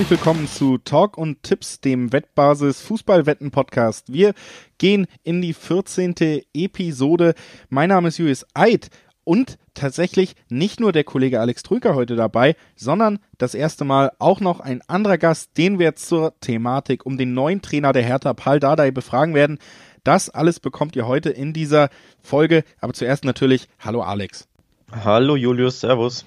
herzlich willkommen zu Talk und Tipps, dem Wettbasis Fußballwetten Podcast. Wir gehen in die 14. Episode. Mein Name ist Julius Eid und tatsächlich nicht nur der Kollege Alex Trüker heute dabei, sondern das erste Mal auch noch ein anderer Gast, den wir zur Thematik um den neuen Trainer der Hertha, Paul Dardai, befragen werden. Das alles bekommt ihr heute in dieser Folge. Aber zuerst natürlich, hallo Alex. Hallo Julius, Servus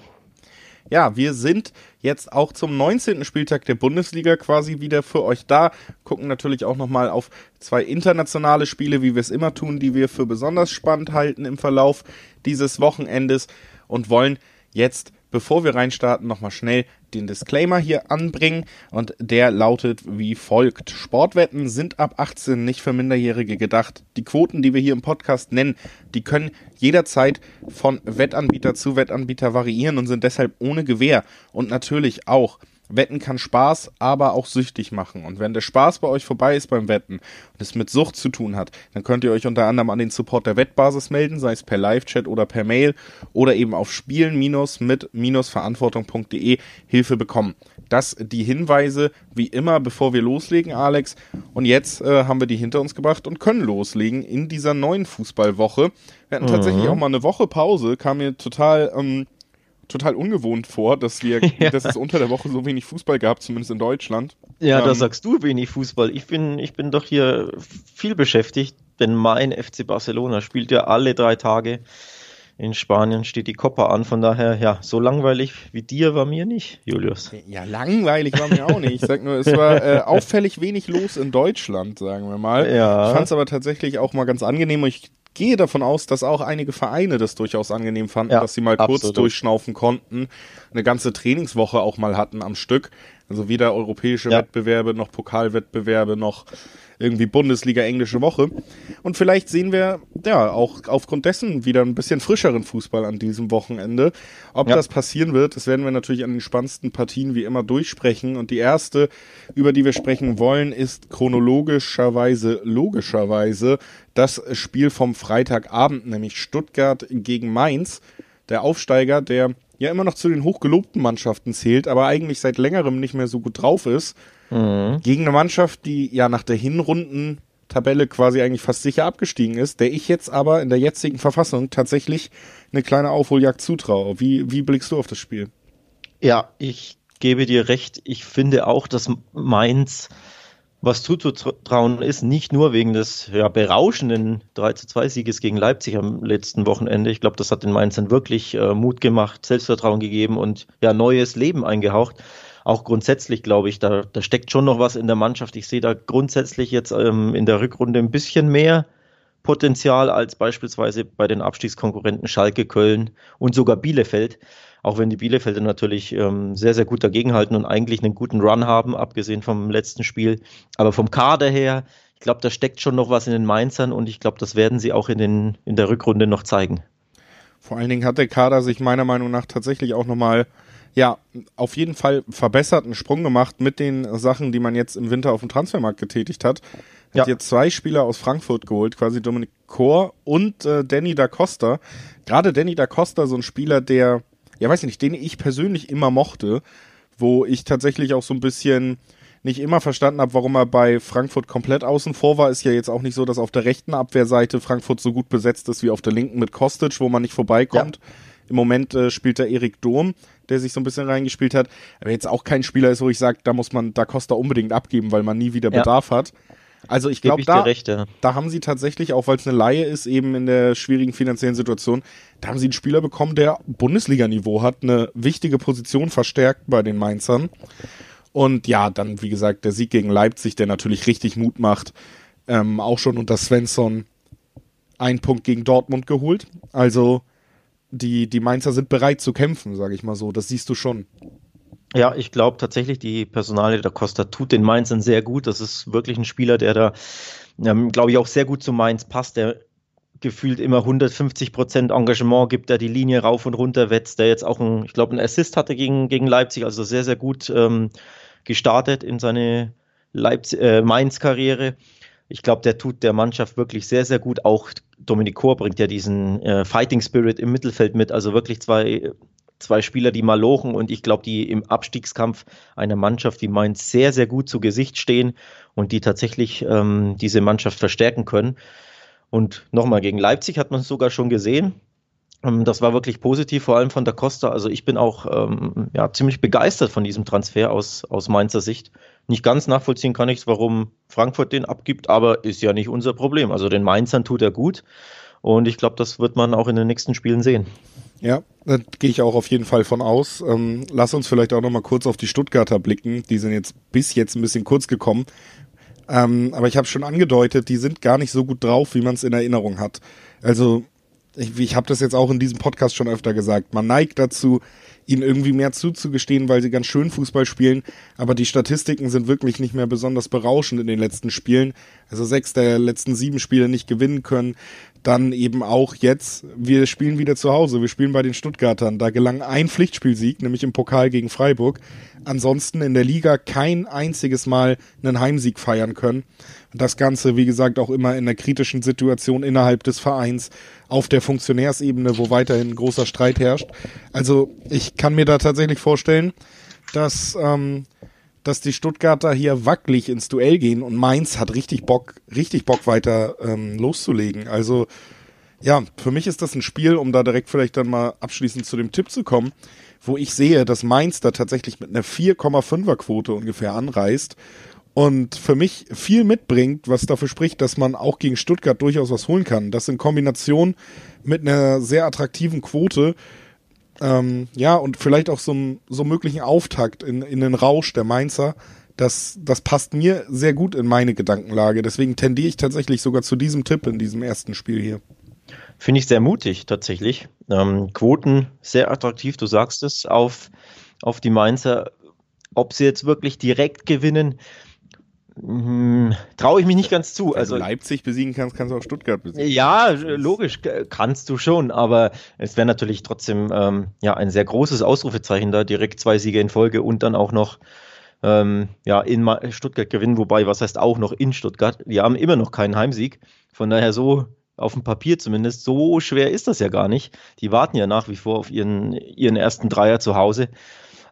ja, wir sind jetzt auch zum 19. Spieltag der Bundesliga quasi wieder für euch da. Gucken natürlich auch nochmal auf zwei internationale Spiele, wie wir es immer tun, die wir für besonders spannend halten im Verlauf dieses Wochenendes und wollen jetzt bevor wir reinstarten, nochmal schnell den Disclaimer hier anbringen und der lautet wie folgt. Sportwetten sind ab 18 nicht für Minderjährige gedacht. Die Quoten, die wir hier im Podcast nennen, die können jederzeit von Wettanbieter zu Wettanbieter variieren und sind deshalb ohne Gewähr und natürlich auch Wetten kann Spaß, aber auch süchtig machen. Und wenn der Spaß bei euch vorbei ist beim Wetten und es mit Sucht zu tun hat, dann könnt ihr euch unter anderem an den Support der Wettbasis melden, sei es per Live-Chat oder per Mail oder eben auf spielen-mit-verantwortung.de Hilfe bekommen. Das die Hinweise, wie immer, bevor wir loslegen, Alex. Und jetzt äh, haben wir die hinter uns gebracht und können loslegen in dieser neuen Fußballwoche. Wir hatten mhm. tatsächlich auch mal eine Woche Pause, kam mir total ähm, total ungewohnt vor, dass wir, ja. dass es unter der Woche so wenig Fußball gab, zumindest in Deutschland. Ja, ähm, da sagst du wenig Fußball. Ich bin, ich bin doch hier viel beschäftigt, denn mein FC Barcelona spielt ja alle drei Tage. In Spanien steht die Copa an, von daher, ja, so langweilig wie dir war mir nicht, Julius. Ja, langweilig war mir auch nicht. Ich sag nur, es war äh, auffällig wenig los in Deutschland, sagen wir mal. Ja. Ich fand es aber tatsächlich auch mal ganz angenehm und ich gehe davon aus, dass auch einige Vereine das durchaus angenehm fanden, ja, dass sie mal kurz absolut. durchschnaufen konnten, eine ganze Trainingswoche auch mal hatten am Stück. Also weder europäische ja. Wettbewerbe noch Pokalwettbewerbe noch irgendwie Bundesliga englische Woche. Und vielleicht sehen wir ja auch aufgrund dessen wieder ein bisschen frischeren Fußball an diesem Wochenende. Ob ja. das passieren wird, das werden wir natürlich an den spannendsten Partien wie immer durchsprechen. Und die erste, über die wir sprechen wollen, ist chronologischerweise, logischerweise das Spiel vom Freitagabend, nämlich Stuttgart gegen Mainz. Der Aufsteiger, der ja immer noch zu den hochgelobten Mannschaften zählt, aber eigentlich seit längerem nicht mehr so gut drauf ist. Mhm. Gegen eine Mannschaft, die ja nach der Hinrundentabelle quasi eigentlich fast sicher abgestiegen ist, der ich jetzt aber in der jetzigen Verfassung tatsächlich eine kleine Aufholjagd zutraue. Wie, wie blickst du auf das Spiel? Ja, ich gebe dir recht. Ich finde auch, dass Mainz was zuzutrauen ist, nicht nur wegen des ja, berauschenden 3 zu 2 Sieges gegen Leipzig am letzten Wochenende. Ich glaube, das hat den Mainzern wirklich äh, Mut gemacht, Selbstvertrauen gegeben und ja, neues Leben eingehaucht. Auch grundsätzlich glaube ich, da, da steckt schon noch was in der Mannschaft. Ich sehe da grundsätzlich jetzt ähm, in der Rückrunde ein bisschen mehr Potenzial als beispielsweise bei den Abstiegskonkurrenten Schalke, Köln und sogar Bielefeld. Auch wenn die Bielefelder natürlich ähm, sehr, sehr gut dagegenhalten und eigentlich einen guten Run haben, abgesehen vom letzten Spiel. Aber vom Kader her, ich glaube, da steckt schon noch was in den Mainzern und ich glaube, das werden sie auch in, den, in der Rückrunde noch zeigen. Vor allen Dingen hat der Kader sich meiner Meinung nach tatsächlich auch nochmal, ja, auf jeden Fall verbessert, einen Sprung gemacht mit den Sachen, die man jetzt im Winter auf dem Transfermarkt getätigt hat. Hat ja. jetzt zwei Spieler aus Frankfurt geholt, quasi Dominik Kor und äh, Danny da Costa. Gerade Danny da Costa, so ein Spieler, der ja weiß ich nicht, den ich persönlich immer mochte, wo ich tatsächlich auch so ein bisschen nicht immer verstanden habe, warum er bei Frankfurt komplett außen vor war. Ist ja jetzt auch nicht so, dass auf der rechten Abwehrseite Frankfurt so gut besetzt ist wie auf der linken mit Kostic, wo man nicht vorbeikommt. Ja. Im Moment äh, spielt da Erik Durm, der sich so ein bisschen reingespielt hat. Aber jetzt auch kein Spieler ist, wo ich sage, da muss man Da Costa unbedingt abgeben, weil man nie wieder ja. Bedarf hat. Also ich glaube, da, da haben sie tatsächlich, auch weil es eine Laie ist, eben in der schwierigen finanziellen Situation, da haben sie einen Spieler bekommen, der Bundesliga-Niveau hat, eine wichtige Position verstärkt bei den Mainzern. Und ja, dann, wie gesagt, der Sieg gegen Leipzig, der natürlich richtig Mut macht. Ähm, auch schon unter Svensson einen Punkt gegen Dortmund geholt. Also die, die Mainzer sind bereit zu kämpfen, sage ich mal so. Das siehst du schon. Ja, ich glaube tatsächlich, die Personalie der Costa tut den Mainzern sehr gut. Das ist wirklich ein Spieler, der da, ähm, glaube ich, auch sehr gut zu Mainz passt, der gefühlt immer 150 Prozent Engagement gibt, der die Linie rauf und runter wetzt, der jetzt auch ein, ich glaube, einen Assist hatte gegen, gegen Leipzig, also sehr, sehr gut ähm, gestartet in seine äh, Mainz-Karriere. Ich glaube, der tut der Mannschaft wirklich sehr, sehr gut. Auch Dominik Kor bringt ja diesen äh, Fighting Spirit im Mittelfeld mit. Also wirklich zwei zwei Spieler, die mal lochen und ich glaube, die im Abstiegskampf einer Mannschaft, die meint, sehr, sehr gut zu Gesicht stehen und die tatsächlich ähm, diese Mannschaft verstärken können. Und nochmal, gegen Leipzig hat man es sogar schon gesehen. Ähm, das war wirklich positiv, vor allem von der Costa. Also ich bin auch ähm, ja, ziemlich begeistert von diesem Transfer aus, aus Mainzer Sicht. Nicht ganz nachvollziehen kann ich es, warum Frankfurt den abgibt, aber ist ja nicht unser Problem. Also den Mainzern tut er gut. Und ich glaube, das wird man auch in den nächsten Spielen sehen. Ja, da gehe ich auch auf jeden Fall von aus. Ähm, lass uns vielleicht auch noch mal kurz auf die Stuttgarter blicken. Die sind jetzt bis jetzt ein bisschen kurz gekommen. Ähm, aber ich habe schon angedeutet, die sind gar nicht so gut drauf, wie man es in Erinnerung hat. Also ich, ich habe das jetzt auch in diesem Podcast schon öfter gesagt. Man neigt dazu, ihnen irgendwie mehr zuzugestehen, weil sie ganz schön Fußball spielen. Aber die Statistiken sind wirklich nicht mehr besonders berauschend in den letzten Spielen. Also sechs der letzten sieben Spiele nicht gewinnen können dann eben auch jetzt, wir spielen wieder zu Hause, wir spielen bei den Stuttgartern. Da gelang ein Pflichtspielsieg, nämlich im Pokal gegen Freiburg. Ansonsten in der Liga kein einziges Mal einen Heimsieg feiern können. Das Ganze, wie gesagt, auch immer in einer kritischen Situation innerhalb des Vereins, auf der Funktionärsebene, wo weiterhin großer Streit herrscht. Also ich kann mir da tatsächlich vorstellen, dass ähm, dass die Stuttgarter hier wackelig ins Duell gehen und Mainz hat richtig Bock, richtig Bock weiter ähm, loszulegen. Also ja, für mich ist das ein Spiel, um da direkt vielleicht dann mal abschließend zu dem Tipp zu kommen, wo ich sehe, dass Mainz da tatsächlich mit einer 4,5er Quote ungefähr anreist und für mich viel mitbringt, was dafür spricht, dass man auch gegen Stuttgart durchaus was holen kann. Das in Kombination mit einer sehr attraktiven Quote ähm, ja, und vielleicht auch so, so möglichen Auftakt in, in den Rausch der Mainzer. Das, das passt mir sehr gut in meine Gedankenlage. Deswegen tendiere ich tatsächlich sogar zu diesem Tipp in diesem ersten Spiel hier. Finde ich sehr mutig tatsächlich. Ähm, Quoten sehr attraktiv, du sagst es, auf, auf die Mainzer. Ob sie jetzt wirklich direkt gewinnen, Traue ich mich nicht ganz zu. Wenn also Leipzig besiegen kannst, kannst du auch Stuttgart besiegen. Ja, logisch, kannst du schon, aber es wäre natürlich trotzdem ähm, ja ein sehr großes Ausrufezeichen da, direkt zwei Siege in Folge und dann auch noch ähm, ja, in Stuttgart gewinnen, wobei, was heißt auch noch in Stuttgart? Die haben immer noch keinen Heimsieg. Von daher so auf dem Papier zumindest, so schwer ist das ja gar nicht. Die warten ja nach wie vor auf ihren, ihren ersten Dreier zu Hause.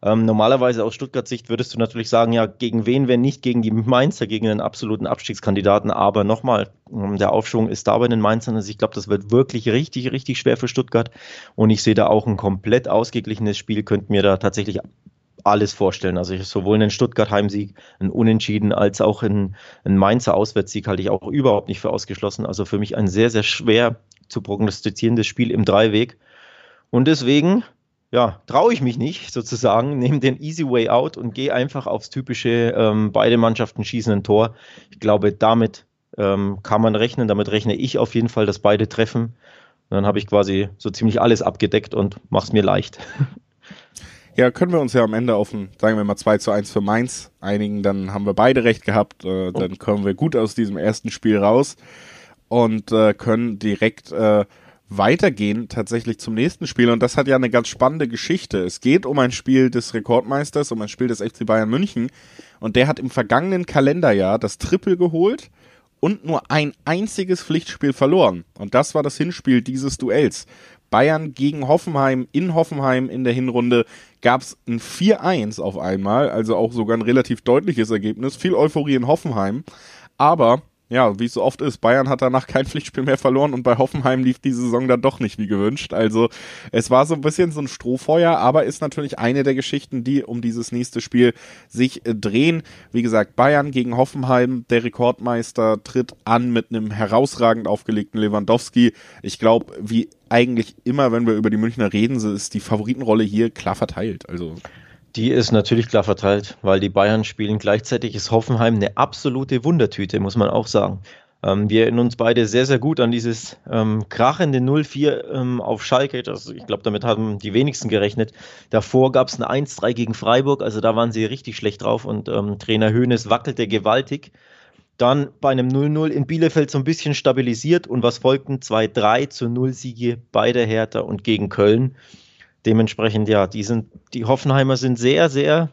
Ähm, normalerweise aus Stuttgart Sicht würdest du natürlich sagen, ja, gegen wen, wenn nicht gegen die Mainzer, gegen einen absoluten Abstiegskandidaten. Aber nochmal, ähm, der Aufschwung ist da bei den Mainzern. Also ich glaube, das wird wirklich richtig, richtig schwer für Stuttgart. Und ich sehe da auch ein komplett ausgeglichenes Spiel, könnte mir da tatsächlich alles vorstellen. Also sowohl einen Stuttgart-Heimsieg, einen Unentschieden, als auch einen, einen Mainzer Auswärtssieg halte ich auch überhaupt nicht für ausgeschlossen. Also für mich ein sehr, sehr schwer zu prognostizierendes Spiel im Dreiweg. Und deswegen ja, traue ich mich nicht sozusagen, nehme den easy way out und gehe einfach aufs typische, ähm, beide Mannschaften schießen ein Tor. Ich glaube, damit ähm, kann man rechnen, damit rechne ich auf jeden Fall, dass beide treffen. Und dann habe ich quasi so ziemlich alles abgedeckt und mache es mir leicht. Ja, können wir uns ja am Ende auf ein, sagen wir mal 2 zu 1 für Mainz einigen, dann haben wir beide recht gehabt, äh, dann kommen wir gut aus diesem ersten Spiel raus und äh, können direkt äh, weitergehen tatsächlich zum nächsten Spiel und das hat ja eine ganz spannende Geschichte. Es geht um ein Spiel des Rekordmeisters, um ein Spiel des FC Bayern München und der hat im vergangenen Kalenderjahr das Triple geholt und nur ein einziges Pflichtspiel verloren und das war das Hinspiel dieses Duells. Bayern gegen Hoffenheim in Hoffenheim in der Hinrunde gab es ein 4-1 auf einmal, also auch sogar ein relativ deutliches Ergebnis. Viel Euphorie in Hoffenheim, aber ja, wie es so oft ist, Bayern hat danach kein Pflichtspiel mehr verloren und bei Hoffenheim lief die Saison dann doch nicht wie gewünscht. Also es war so ein bisschen so ein Strohfeuer, aber ist natürlich eine der Geschichten, die um dieses nächste Spiel sich äh, drehen. Wie gesagt, Bayern gegen Hoffenheim, der Rekordmeister tritt an mit einem herausragend aufgelegten Lewandowski. Ich glaube, wie eigentlich immer, wenn wir über die Münchner reden, ist die Favoritenrolle hier klar verteilt. Also die ist natürlich klar verteilt, weil die Bayern spielen. Gleichzeitig ist Hoffenheim eine absolute Wundertüte, muss man auch sagen. Ähm, wir erinnern uns beide sehr, sehr gut an dieses ähm, krachende 0-4 ähm, auf Schalke. Das, ich glaube, damit haben die wenigsten gerechnet. Davor gab es ein 1-3 gegen Freiburg, also da waren sie richtig schlecht drauf und ähm, Trainer Hoeneß wackelte gewaltig. Dann bei einem 0-0 in Bielefeld so ein bisschen stabilisiert und was folgten? 2-3 zu 0 Siege bei der Hertha und gegen Köln. Dementsprechend, ja, die sind, die Hoffenheimer sind sehr, sehr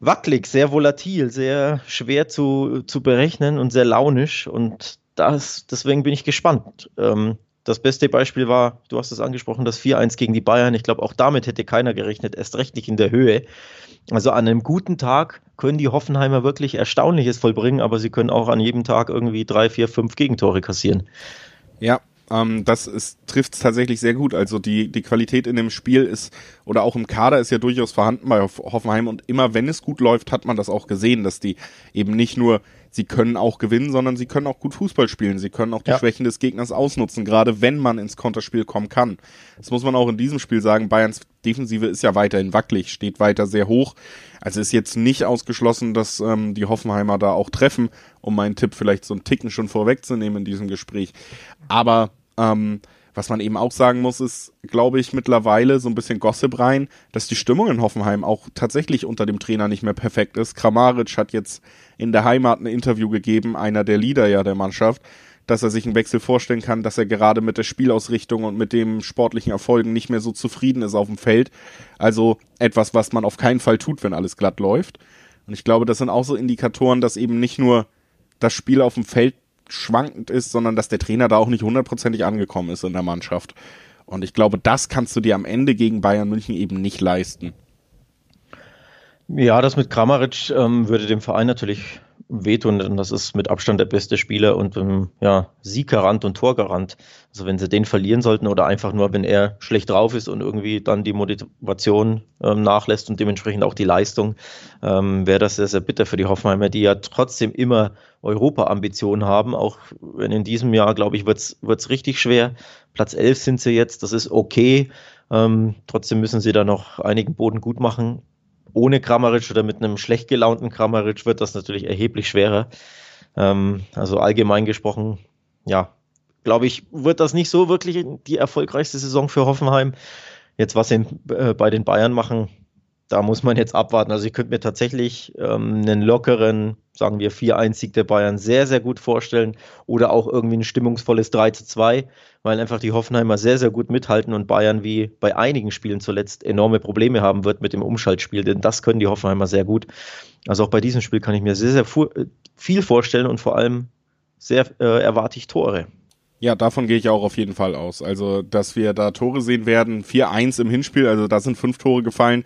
wackelig, sehr volatil, sehr schwer zu, zu berechnen und sehr launisch. Und das, deswegen bin ich gespannt. Ähm, das beste Beispiel war, du hast es angesprochen, das 4-1 gegen die Bayern. Ich glaube, auch damit hätte keiner gerechnet, erst recht nicht in der Höhe. Also an einem guten Tag können die Hoffenheimer wirklich Erstaunliches vollbringen, aber sie können auch an jedem Tag irgendwie drei, vier, fünf Gegentore kassieren. Ja, ähm, das trifft es tatsächlich sehr gut. Also die, die Qualität in dem Spiel ist, oder auch im Kader ist ja durchaus vorhanden bei Hoffenheim und immer wenn es gut läuft, hat man das auch gesehen, dass die eben nicht nur sie können auch gewinnen, sondern sie können auch gut Fußball spielen. Sie können auch die ja. Schwächen des Gegners ausnutzen, gerade wenn man ins Konterspiel kommen kann. Das muss man auch in diesem Spiel sagen. Bayerns Defensive ist ja weiterhin wackelig, steht weiter sehr hoch. Also ist jetzt nicht ausgeschlossen, dass ähm, die Hoffenheimer da auch treffen, um meinen Tipp vielleicht so einen Ticken schon vorwegzunehmen in diesem Gespräch. Aber ähm, was man eben auch sagen muss, ist, glaube ich, mittlerweile so ein bisschen Gossip rein, dass die Stimmung in Hoffenheim auch tatsächlich unter dem Trainer nicht mehr perfekt ist. Kramaric hat jetzt in der Heimat ein Interview gegeben, einer der Leader ja der Mannschaft, dass er sich einen Wechsel vorstellen kann, dass er gerade mit der Spielausrichtung und mit dem sportlichen Erfolgen nicht mehr so zufrieden ist auf dem Feld. Also etwas, was man auf keinen Fall tut, wenn alles glatt läuft. Und ich glaube, das sind auch so Indikatoren, dass eben nicht nur das Spiel auf dem Feld schwankend ist, sondern dass der Trainer da auch nicht hundertprozentig angekommen ist in der Mannschaft. Und ich glaube, das kannst du dir am Ende gegen Bayern München eben nicht leisten. Ja, das mit Kramaric ähm, würde dem Verein natürlich wehtun, denn das ist mit Abstand der beste Spieler und ähm, ja, Sieggarant und Torgarant. Also wenn sie den verlieren sollten oder einfach nur, wenn er schlecht drauf ist und irgendwie dann die Motivation ähm, nachlässt und dementsprechend auch die Leistung, ähm, wäre das sehr, sehr bitter für die Hoffenheimer, die ja trotzdem immer Europa-Ambitionen haben. Auch wenn in diesem Jahr, glaube ich, wird es richtig schwer. Platz 11 sind sie jetzt, das ist okay. Ähm, trotzdem müssen sie da noch einigen Boden gut machen ohne Kramaric oder mit einem schlecht gelaunten Kramaric wird das natürlich erheblich schwerer. Ähm, also allgemein gesprochen, ja, glaube ich, wird das nicht so wirklich die erfolgreichste Saison für Hoffenheim. Jetzt, was sie äh, bei den Bayern machen, da muss man jetzt abwarten. Also ich könnte mir tatsächlich ähm, einen lockeren, sagen wir, 4-1-Sieg der Bayern sehr, sehr gut vorstellen. Oder auch irgendwie ein stimmungsvolles 3 2, weil einfach die Hoffenheimer sehr, sehr gut mithalten und Bayern wie bei einigen Spielen zuletzt enorme Probleme haben wird mit dem Umschaltspiel. Denn das können die Hoffenheimer sehr gut. Also auch bei diesem Spiel kann ich mir sehr, sehr viel vorstellen und vor allem sehr äh, erwarte ich Tore. Ja, davon gehe ich auch auf jeden Fall aus. Also, dass wir da Tore sehen werden, 4-1 im Hinspiel, also da sind fünf Tore gefallen.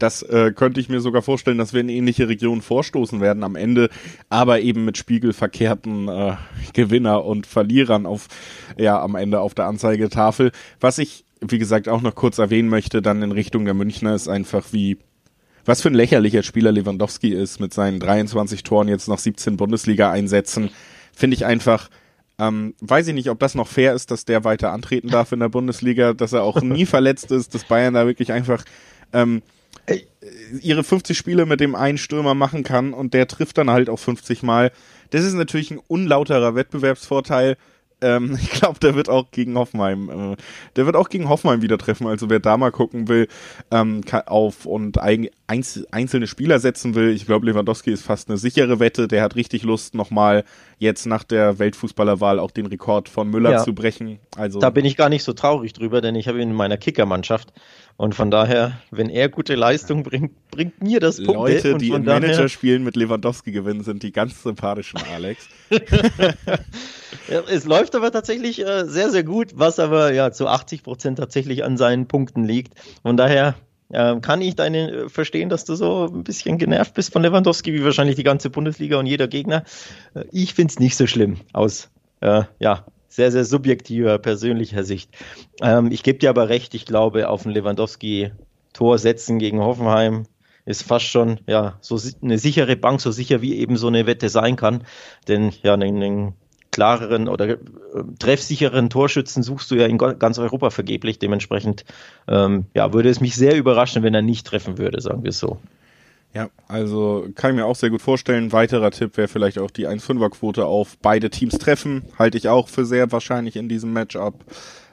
Das äh, könnte ich mir sogar vorstellen, dass wir in ähnliche Regionen vorstoßen werden am Ende, aber eben mit spiegelverkehrten äh, Gewinner und Verlierern auf, ja, am Ende auf der Anzeigetafel. Was ich, wie gesagt, auch noch kurz erwähnen möchte, dann in Richtung der Münchner, ist einfach wie, was für ein lächerlicher Spieler Lewandowski ist mit seinen 23 Toren jetzt nach 17 Bundesliga-Einsätzen. Finde ich einfach, ähm, weiß ich nicht, ob das noch fair ist, dass der weiter antreten darf in der Bundesliga, dass er auch nie verletzt ist, dass Bayern da wirklich einfach ähm, ihre 50 Spiele mit dem einen Stürmer machen kann und der trifft dann halt auch 50 Mal. Das ist natürlich ein unlauterer Wettbewerbsvorteil. Ähm, ich glaube, der wird auch gegen Hoffenheim, äh, der wird auch gegen Hoffenheim wieder treffen. Also wer da mal gucken will ähm, auf und ein, einz, einzelne Spieler setzen will, ich glaube, Lewandowski ist fast eine sichere Wette. Der hat richtig Lust, nochmal jetzt nach der Weltfußballerwahl auch den Rekord von Müller ja. zu brechen. Also da bin ich gar nicht so traurig drüber, denn ich habe ihn in meiner Kickermannschaft und von daher, wenn er gute Leistung bringt, bringt mir das Punkte. Leute, die in Managerspielen mit Lewandowski gewinnen, sind die ganz sympathischen Alex. es läuft aber tatsächlich äh, sehr, sehr gut, was aber ja zu 80 Prozent tatsächlich an seinen Punkten liegt. Von daher äh, kann ich deine äh, verstehen, dass du so ein bisschen genervt bist von Lewandowski, wie wahrscheinlich die ganze Bundesliga und jeder Gegner. Ich finde es nicht so schlimm aus ja, sehr, sehr subjektiver, persönlicher Sicht. Ähm, ich gebe dir aber recht, ich glaube, auf ein Lewandowski-Tor setzen gegen Hoffenheim ist fast schon ja so eine sichere Bank, so sicher wie eben so eine Wette sein kann. Denn ja, einen, einen klareren oder äh, treffsicheren Torschützen suchst du ja in ganz Europa vergeblich. Dementsprechend ähm, ja, würde es mich sehr überraschen, wenn er nicht treffen würde, sagen wir so. Ja, also kann ich mir auch sehr gut vorstellen. weiterer Tipp wäre vielleicht auch die 1-5er-Quote auf beide Teams treffen. Halte ich auch für sehr wahrscheinlich in diesem Matchup.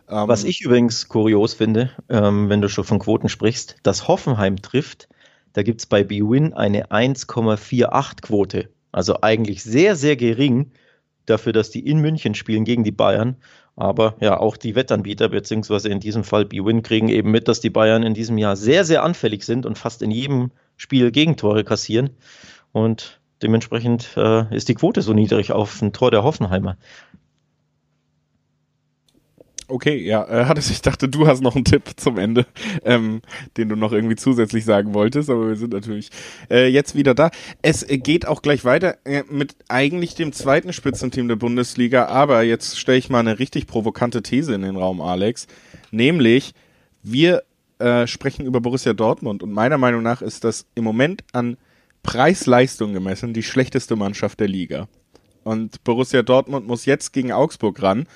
Ähm, Was ich übrigens kurios finde, ähm, wenn du schon von Quoten sprichst, dass Hoffenheim trifft, da gibt's bei BWin eine 1,48 Quote. Also eigentlich sehr, sehr gering dafür, dass die in München spielen gegen die Bayern. Aber ja, auch die Wettanbieter, beziehungsweise in diesem Fall BWin, kriegen eben mit, dass die Bayern in diesem Jahr sehr, sehr anfällig sind und fast in jedem Spiel Gegentore kassieren. Und dementsprechend äh, ist die Quote so niedrig auf ein Tor der Hoffenheimer. Okay, ja, äh, hattest, ich dachte, du hast noch einen Tipp zum Ende, ähm, den du noch irgendwie zusätzlich sagen wolltest, aber wir sind natürlich äh, jetzt wieder da. Es äh, geht auch gleich weiter äh, mit eigentlich dem zweiten Spitzenteam der Bundesliga, aber jetzt stelle ich mal eine richtig provokante These in den Raum, Alex, nämlich wir äh, sprechen über Borussia Dortmund und meiner Meinung nach ist das im Moment an Preis-Leistung gemessen die schlechteste Mannschaft der Liga. Und Borussia Dortmund muss jetzt gegen Augsburg ran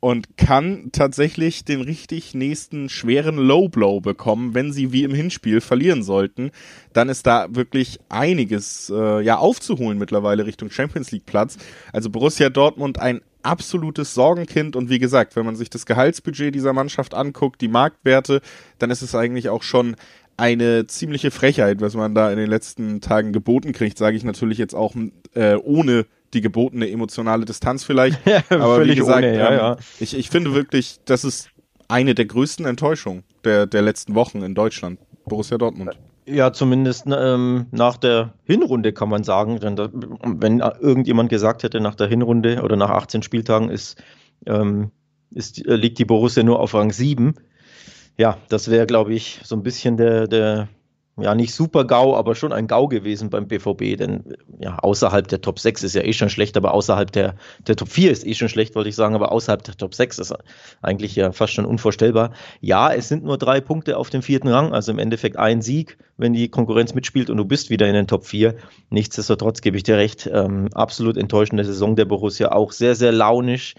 und kann tatsächlich den richtig nächsten schweren Low Blow bekommen, wenn sie wie im Hinspiel verlieren sollten. Dann ist da wirklich einiges äh, ja aufzuholen mittlerweile Richtung Champions League Platz. Also Borussia Dortmund ein absolutes Sorgenkind und wie gesagt, wenn man sich das Gehaltsbudget dieser Mannschaft anguckt, die Marktwerte, dann ist es eigentlich auch schon eine ziemliche Frechheit, was man da in den letzten Tagen geboten kriegt, sage ich natürlich jetzt auch äh, ohne die gebotene emotionale Distanz vielleicht. Ja, aber wie gesagt, ohne, ja, ähm, ja. Ich, ich finde wirklich, das ist eine der größten Enttäuschungen der, der letzten Wochen in Deutschland. Borussia Dortmund. Ja, zumindest ähm, nach der Hinrunde kann man sagen. Denn da, wenn irgendjemand gesagt hätte, nach der Hinrunde oder nach 18 Spieltagen ist, ähm, ist, äh, liegt die Borussia nur auf Rang 7. Ja, das wäre, glaube ich, so ein bisschen der, der ja nicht super GAU, aber schon ein GAU gewesen beim BVB, denn ja, außerhalb der Top 6 ist ja eh schon schlecht, aber außerhalb der, der Top 4 ist eh schon schlecht, wollte ich sagen, aber außerhalb der Top 6 ist eigentlich ja fast schon unvorstellbar. Ja, es sind nur drei Punkte auf dem vierten Rang, also im Endeffekt ein Sieg, wenn die Konkurrenz mitspielt und du bist wieder in den Top 4. Nichtsdestotrotz gebe ich dir recht, ähm, absolut enttäuschende Saison der Borussia, auch sehr, sehr launisch,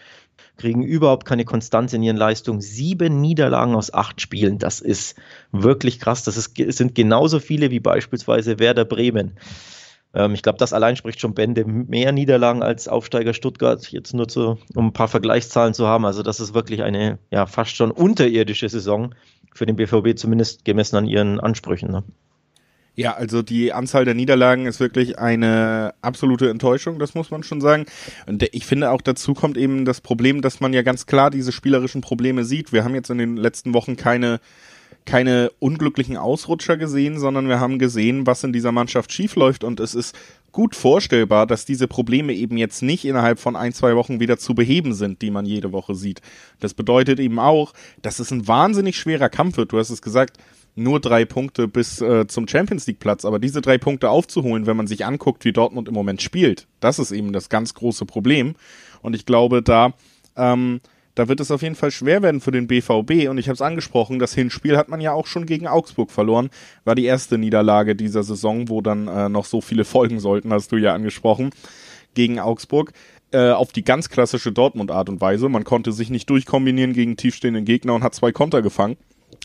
kriegen überhaupt keine Konstanz in ihren Leistungen. Sieben Niederlagen aus acht Spielen, das ist wirklich krass. Das ist, sind genauso viele wie beispielsweise Werder Bremen. Ähm, ich glaube, das allein spricht schon Bände. Mehr Niederlagen als Aufsteiger Stuttgart, jetzt nur zu, um ein paar Vergleichszahlen zu haben. Also das ist wirklich eine ja, fast schon unterirdische Saison für den BVB, zumindest gemessen an ihren Ansprüchen. Ne? Ja, also die Anzahl der Niederlagen ist wirklich eine absolute Enttäuschung, das muss man schon sagen. Und ich finde auch dazu kommt eben das Problem, dass man ja ganz klar diese spielerischen Probleme sieht. Wir haben jetzt in den letzten Wochen keine keine unglücklichen Ausrutscher gesehen, sondern wir haben gesehen, was in dieser Mannschaft schiefläuft und es ist gut vorstellbar, dass diese Probleme eben jetzt nicht innerhalb von ein, zwei Wochen wieder zu beheben sind, die man jede Woche sieht. Das bedeutet eben auch, dass es ein wahnsinnig schwerer Kampf wird. Du hast es gesagt, nur drei Punkte bis äh, zum Champions League Platz, aber diese drei Punkte aufzuholen, wenn man sich anguckt, wie Dortmund im Moment spielt, das ist eben das ganz große Problem. Und ich glaube, da ähm, da wird es auf jeden Fall schwer werden für den BVB. Und ich habe es angesprochen, das Hinspiel hat man ja auch schon gegen Augsburg verloren. War die erste Niederlage dieser Saison, wo dann äh, noch so viele folgen sollten, hast du ja angesprochen, gegen Augsburg. Äh, auf die ganz klassische Dortmund-Art und Weise. Man konnte sich nicht durchkombinieren gegen tiefstehenden Gegner und hat zwei Konter gefangen.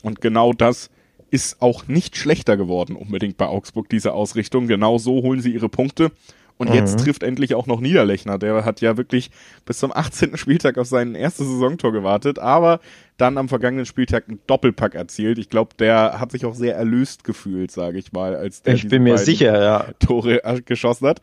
Und genau das ist auch nicht schlechter geworden, unbedingt bei Augsburg, diese Ausrichtung. Genau so holen sie ihre Punkte. Und mhm. jetzt trifft endlich auch noch Niederlechner. Der hat ja wirklich bis zum 18. Spieltag auf sein erstes Saisontor gewartet, aber dann am vergangenen Spieltag einen Doppelpack erzielt. Ich glaube, der hat sich auch sehr erlöst gefühlt, sage ich mal, als der ich bin mir sicher, ja. Tore geschossen hat.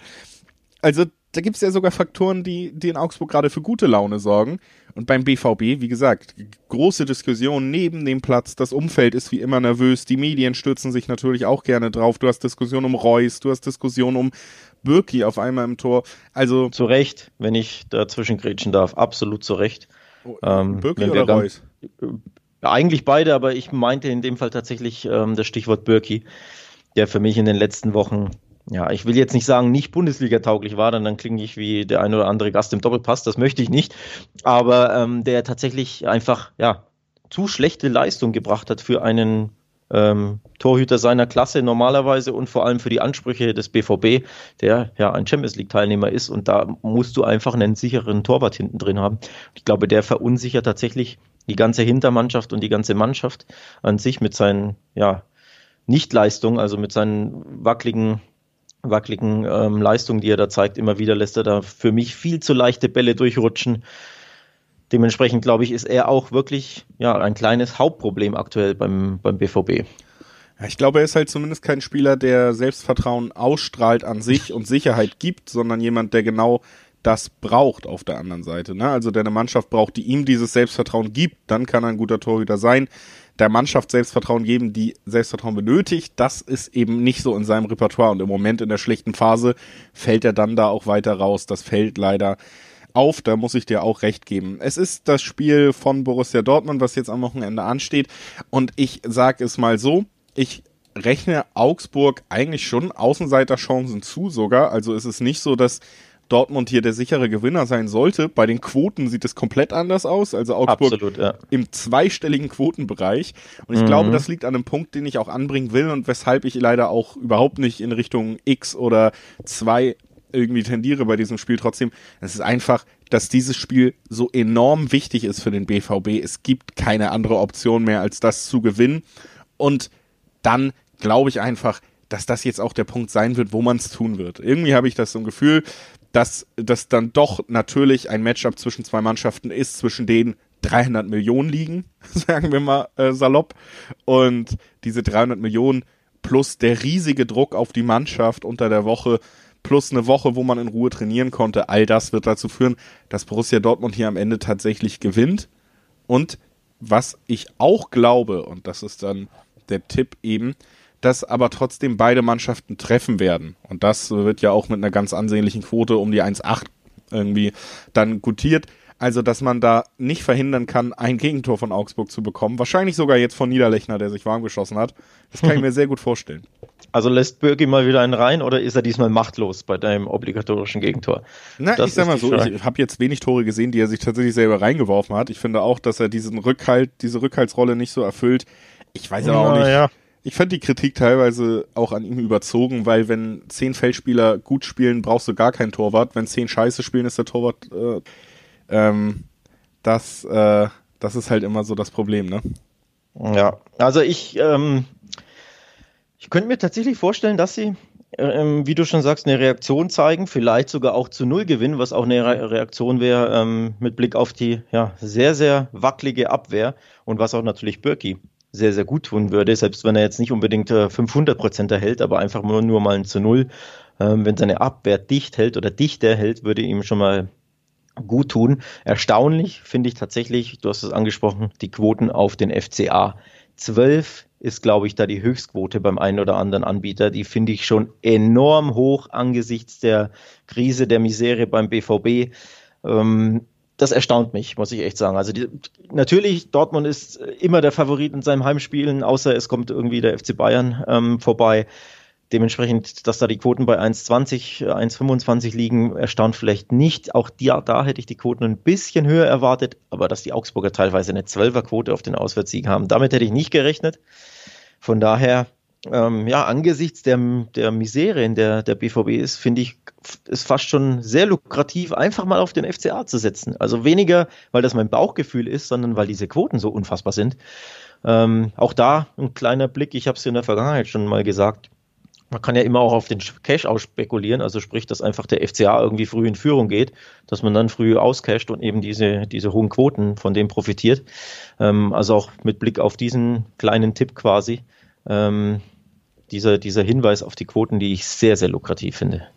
Also da gibt es ja sogar Faktoren, die, die in Augsburg gerade für gute Laune sorgen. Und beim BVB, wie gesagt, große Diskussionen neben dem Platz. Das Umfeld ist wie immer nervös. Die Medien stürzen sich natürlich auch gerne drauf. Du hast Diskussionen um Reus, du hast Diskussionen um Birki auf einmal im Tor. Also zu Recht, wenn ich dazwischen grätschen darf, absolut zu Recht. Oh, ähm, Birki oder Reus? Äh, eigentlich beide, aber ich meinte in dem Fall tatsächlich ähm, das Stichwort Birki, der für mich in den letzten Wochen ja, ich will jetzt nicht sagen, nicht Bundesliga-tauglich war, dann, dann klinge ich wie der ein oder andere Gast im Doppelpass, das möchte ich nicht. Aber ähm, der tatsächlich einfach, ja, zu schlechte Leistung gebracht hat für einen ähm, Torhüter seiner Klasse normalerweise und vor allem für die Ansprüche des BVB, der ja ein Champions League-Teilnehmer ist und da musst du einfach einen sicheren Torwart hinten drin haben. Ich glaube, der verunsichert tatsächlich die ganze Hintermannschaft und die ganze Mannschaft an sich mit seinen, ja, Nichtleistungen, also mit seinen wackeligen wackeligen ähm, Leistungen, die er da zeigt, immer wieder lässt er da für mich viel zu leichte Bälle durchrutschen. Dementsprechend glaube ich, ist er auch wirklich ja, ein kleines Hauptproblem aktuell beim, beim BVB. Ja, ich glaube, er ist halt zumindest kein Spieler, der Selbstvertrauen ausstrahlt an sich und Sicherheit gibt, sondern jemand, der genau das braucht auf der anderen Seite. Ne? Also der eine Mannschaft braucht, die ihm dieses Selbstvertrauen gibt, dann kann er ein guter Torhüter sein der Mannschaft Selbstvertrauen geben, die Selbstvertrauen benötigt. Das ist eben nicht so in seinem Repertoire und im Moment in der schlechten Phase fällt er dann da auch weiter raus. Das fällt leider auf, da muss ich dir auch recht geben. Es ist das Spiel von Borussia Dortmund, was jetzt am Wochenende ansteht. Und ich sage es mal so, ich rechne Augsburg eigentlich schon Außenseiterchancen zu sogar. Also ist es nicht so, dass Dortmund hier der sichere Gewinner sein sollte. Bei den Quoten sieht es komplett anders aus. Also Augsburg Absolut, ja. im zweistelligen Quotenbereich. Und ich mhm. glaube, das liegt an einem Punkt, den ich auch anbringen will und weshalb ich leider auch überhaupt nicht in Richtung X oder 2 irgendwie tendiere bei diesem Spiel trotzdem. Es ist einfach, dass dieses Spiel so enorm wichtig ist für den BVB. Es gibt keine andere Option mehr, als das zu gewinnen. Und dann glaube ich einfach, dass das jetzt auch der Punkt sein wird, wo man es tun wird. Irgendwie habe ich das so ein Gefühl, dass das dann doch natürlich ein Matchup zwischen zwei Mannschaften ist, zwischen denen 300 Millionen liegen, sagen wir mal äh, salopp. Und diese 300 Millionen plus der riesige Druck auf die Mannschaft unter der Woche, plus eine Woche, wo man in Ruhe trainieren konnte, all das wird dazu führen, dass Borussia Dortmund hier am Ende tatsächlich gewinnt. Und was ich auch glaube, und das ist dann der Tipp eben, dass aber trotzdem beide Mannschaften treffen werden. Und das wird ja auch mit einer ganz ansehnlichen Quote um die 1,8 irgendwie dann gutiert. Also, dass man da nicht verhindern kann, ein Gegentor von Augsburg zu bekommen. Wahrscheinlich sogar jetzt von Niederlechner, der sich warm geschossen hat. Das kann ich mir sehr gut vorstellen. Also lässt Bürgi mal wieder einen rein oder ist er diesmal machtlos bei deinem obligatorischen Gegentor? Na, das ich sag mal so, Frage. ich habe jetzt wenig Tore gesehen, die er sich tatsächlich selber reingeworfen hat. Ich finde auch, dass er diesen Rückhalt, diese Rückhaltsrolle nicht so erfüllt. Ich weiß aber auch nicht. Ja ich fand die Kritik teilweise auch an ihm überzogen, weil wenn zehn Feldspieler gut spielen, brauchst du gar keinen Torwart. Wenn zehn scheiße spielen, ist der Torwart. Äh, ähm, das, äh, das ist halt immer so das Problem, ne? Ja, also ich, ähm, ich könnte mir tatsächlich vorstellen, dass sie, ähm, wie du schon sagst, eine Reaktion zeigen, vielleicht sogar auch zu Null gewinnen, was auch eine Re Reaktion wäre ähm, mit Blick auf die ja, sehr, sehr wackelige Abwehr und was auch natürlich Birki sehr, sehr gut tun würde, selbst wenn er jetzt nicht unbedingt 500 äh, Prozent erhält, aber einfach nur, nur mal ein zu Null. Ähm, wenn seine Abwehr dicht hält oder dichter hält, würde ihm schon mal gut tun. Erstaunlich finde ich tatsächlich, du hast es angesprochen, die Quoten auf den FCA. 12 ist, glaube ich, da die Höchstquote beim einen oder anderen Anbieter. Die finde ich schon enorm hoch angesichts der Krise, der Misere beim BVB. Ähm, das erstaunt mich, muss ich echt sagen. Also die, natürlich, Dortmund ist immer der Favorit in seinem Heimspielen, außer es kommt irgendwie der FC Bayern ähm, vorbei. Dementsprechend, dass da die Quoten bei 1,20, 1,25 liegen, erstaunt vielleicht nicht. Auch die, da hätte ich die Quoten ein bisschen höher erwartet, aber dass die Augsburger teilweise eine 12er-Quote auf den Auswärtssieg haben, damit hätte ich nicht gerechnet. Von daher ähm, ja, angesichts der, der Misere, in der der BVB ist, finde ich, ist fast schon sehr lukrativ, einfach mal auf den FCA zu setzen. Also weniger, weil das mein Bauchgefühl ist, sondern weil diese Quoten so unfassbar sind. Ähm, auch da ein kleiner Blick, ich habe es in der Vergangenheit schon mal gesagt, man kann ja immer auch auf den Cash ausspekulieren, also sprich, dass einfach der FCA irgendwie früh in Führung geht, dass man dann früh auscasht und eben diese, diese hohen Quoten von dem profitiert. Ähm, also auch mit Blick auf diesen kleinen Tipp quasi. Ähm, dieser, dieser Hinweis auf die Quoten, die ich sehr, sehr lukrativ finde.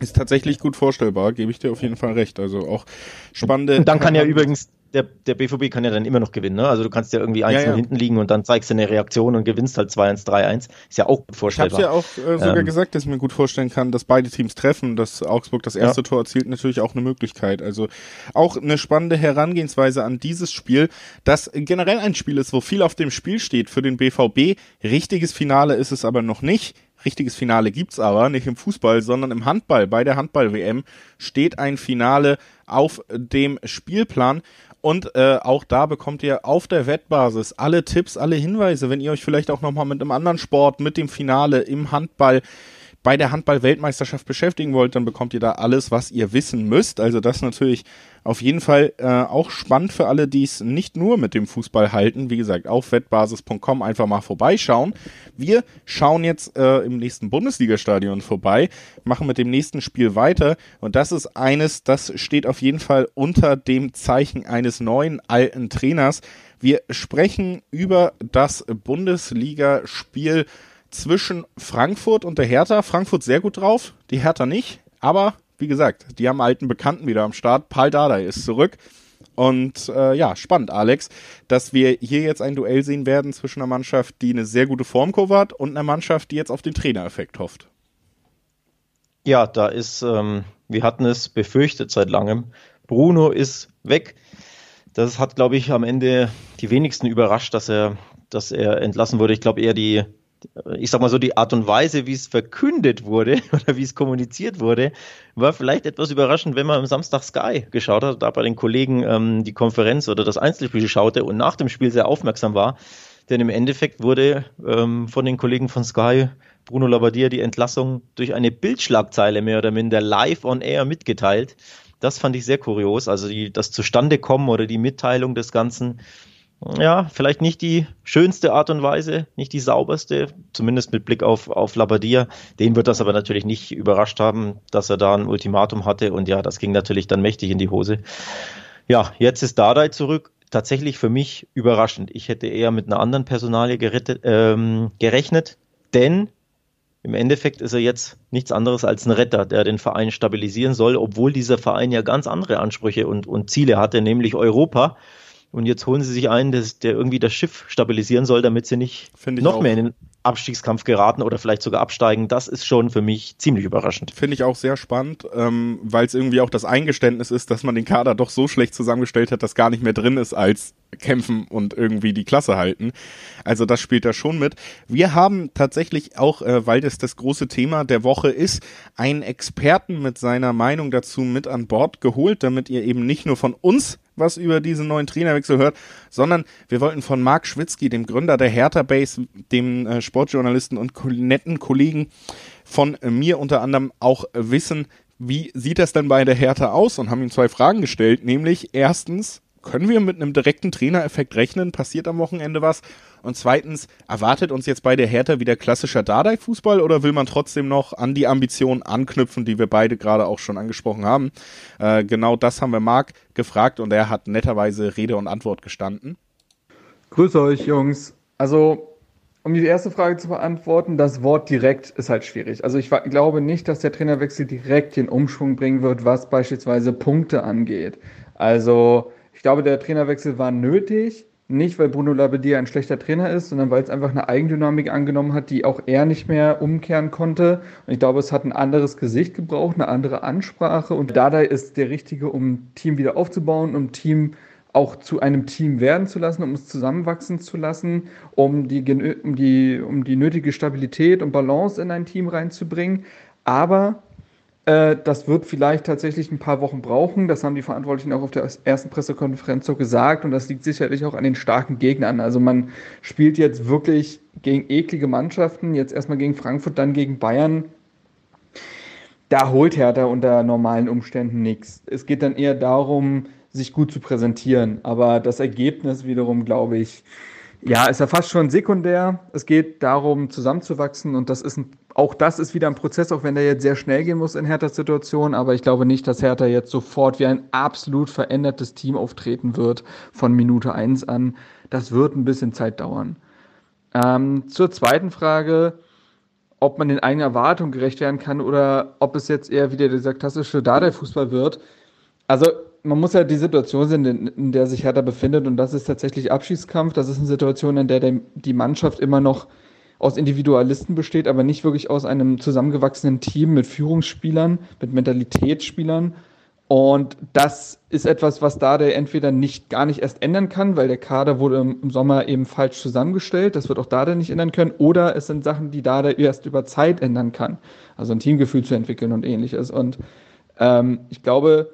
Ist tatsächlich gut vorstellbar, gebe ich dir auf jeden Fall recht. Also auch spannende. Und dann kann ja übrigens der, der BVB kann ja dann immer noch gewinnen. Ne? Also du kannst ja irgendwie 1 ja, ja. hinten liegen und dann zeigst du eine Reaktion und gewinnst halt 2-1, 3-1. Ist ja auch vorstellbar. Ich habe ja auch äh, sogar ähm, gesagt, dass ich mir gut vorstellen kann, dass beide Teams treffen, dass Augsburg das erste ja. Tor erzielt, natürlich auch eine Möglichkeit. Also auch eine spannende Herangehensweise an dieses Spiel, das generell ein Spiel ist, wo viel auf dem Spiel steht für den BVB. Richtiges Finale ist es aber noch nicht. Richtiges Finale gibt's aber nicht im Fußball, sondern im Handball. Bei der Handball-WM steht ein Finale auf dem Spielplan und äh, auch da bekommt ihr auf der Wettbasis alle Tipps, alle Hinweise, wenn ihr euch vielleicht auch nochmal mit einem anderen Sport, mit dem Finale im Handball bei der Handball-Weltmeisterschaft beschäftigen wollt, dann bekommt ihr da alles, was ihr wissen müsst. Also das natürlich auf jeden Fall äh, auch spannend für alle, die es nicht nur mit dem Fußball halten. Wie gesagt, auf wettbasis.com einfach mal vorbeischauen. Wir schauen jetzt äh, im nächsten Bundesliga-Stadion vorbei, machen mit dem nächsten Spiel weiter. Und das ist eines, das steht auf jeden Fall unter dem Zeichen eines neuen alten Trainers. Wir sprechen über das Bundesligaspiel zwischen Frankfurt und der Hertha. Frankfurt sehr gut drauf, die Hertha nicht. Aber wie gesagt, die haben alten Bekannten wieder am Start. Paul Dardai ist zurück. Und äh, ja, spannend, Alex, dass wir hier jetzt ein Duell sehen werden zwischen einer Mannschaft, die eine sehr gute Formkurve hat und einer Mannschaft, die jetzt auf den Trainereffekt hofft. Ja, da ist, ähm, wir hatten es befürchtet seit langem, Bruno ist weg. Das hat, glaube ich, am Ende die wenigsten überrascht, dass er, dass er entlassen wurde. Ich glaube eher die, ich sag mal so, die Art und Weise, wie es verkündet wurde oder wie es kommuniziert wurde, war vielleicht etwas überraschend, wenn man am Samstag Sky geschaut hat, da bei den Kollegen ähm, die Konferenz oder das Einzelspiel schaute und nach dem Spiel sehr aufmerksam war. Denn im Endeffekt wurde ähm, von den Kollegen von Sky Bruno Labbadia die Entlassung durch eine Bildschlagzeile mehr oder minder live on air mitgeteilt. Das fand ich sehr kurios. Also die, das Zustandekommen oder die Mitteilung des Ganzen, ja, vielleicht nicht die schönste Art und Weise, nicht die sauberste, zumindest mit Blick auf, auf Labadia. Den wird das aber natürlich nicht überrascht haben, dass er da ein Ultimatum hatte. Und ja, das ging natürlich dann mächtig in die Hose. Ja, jetzt ist Dardai zurück. Tatsächlich für mich überraschend. Ich hätte eher mit einer anderen Personalie gerettet, ähm, gerechnet, denn im Endeffekt ist er jetzt nichts anderes als ein Retter, der den Verein stabilisieren soll, obwohl dieser Verein ja ganz andere Ansprüche und, und Ziele hatte, nämlich Europa. Und jetzt holen sie sich einen, der, der irgendwie das Schiff stabilisieren soll, damit sie nicht noch auch. mehr in den Abstiegskampf geraten oder vielleicht sogar absteigen. Das ist schon für mich ziemlich überraschend. Finde ich auch sehr spannend, ähm, weil es irgendwie auch das Eingeständnis ist, dass man den Kader doch so schlecht zusammengestellt hat, dass gar nicht mehr drin ist als kämpfen und irgendwie die Klasse halten. Also das spielt da schon mit. Wir haben tatsächlich auch, äh, weil das das große Thema der Woche ist, einen Experten mit seiner Meinung dazu mit an Bord geholt, damit ihr eben nicht nur von uns was über diesen neuen Trainerwechsel hört, sondern wir wollten von Marc Schwitzky, dem Gründer der Hertha Base, dem äh, Sportjournalisten und netten Kollegen von mir unter anderem auch wissen, wie sieht das denn bei der Hertha aus? Und haben ihm zwei Fragen gestellt, nämlich erstens, können wir mit einem direkten Trainereffekt rechnen? Passiert am Wochenende was? Und zweitens, erwartet uns jetzt bei der Hertha wieder klassischer Dardai-Fußball oder will man trotzdem noch an die Ambitionen anknüpfen, die wir beide gerade auch schon angesprochen haben? Äh, genau das haben wir Marc gefragt und er hat netterweise Rede und Antwort gestanden. Grüße euch, Jungs. Also, um die erste Frage zu beantworten, das Wort direkt ist halt schwierig. Also ich glaube nicht, dass der Trainerwechsel direkt den Umschwung bringen wird, was beispielsweise Punkte angeht. Also ich glaube, der Trainerwechsel war nötig. Nicht, weil Bruno Labbadia ein schlechter Trainer ist, sondern weil es einfach eine Eigendynamik angenommen hat, die auch er nicht mehr umkehren konnte. Und ich glaube, es hat ein anderes Gesicht gebraucht, eine andere Ansprache. Und Dardai ist der Richtige, um Team wieder aufzubauen, um Team auch zu einem Team werden zu lassen, um es zusammenwachsen zu lassen, um die, um die, um die nötige Stabilität und Balance in ein Team reinzubringen. Aber das wird vielleicht tatsächlich ein paar Wochen brauchen. Das haben die Verantwortlichen auch auf der ersten Pressekonferenz so gesagt. Und das liegt sicherlich auch an den starken Gegnern. Also man spielt jetzt wirklich gegen eklige Mannschaften. Jetzt erstmal gegen Frankfurt, dann gegen Bayern. Da holt Hertha unter normalen Umständen nichts. Es geht dann eher darum, sich gut zu präsentieren. Aber das Ergebnis wiederum, glaube ich, ja, ist ja fast schon sekundär. Es geht darum, zusammenzuwachsen und das ist ein, auch das ist wieder ein Prozess, auch wenn der jetzt sehr schnell gehen muss in Herthas Situation. Aber ich glaube nicht, dass Hertha jetzt sofort wie ein absolut verändertes Team auftreten wird von Minute eins an. Das wird ein bisschen Zeit dauern. Ähm, zur zweiten Frage, ob man den eigenen Erwartungen gerecht werden kann oder ob es jetzt eher wieder dieser klassische Dardai-Fußball wird. Also man muss ja die Situation sehen, in, der sich Hertha befindet, und das ist tatsächlich Abschießkampf. Das ist eine Situation, in der die Mannschaft immer noch aus Individualisten besteht, aber nicht wirklich aus einem zusammengewachsenen Team mit Führungsspielern, mit Mentalitätsspielern. Und das ist etwas, was da der entweder nicht gar nicht erst ändern kann, weil der Kader wurde im Sommer eben falsch zusammengestellt. Das wird auch Dada nicht ändern können. Oder es sind Sachen, die Dada erst über Zeit ändern kann. Also ein Teamgefühl zu entwickeln und ähnliches. Und ähm, ich glaube,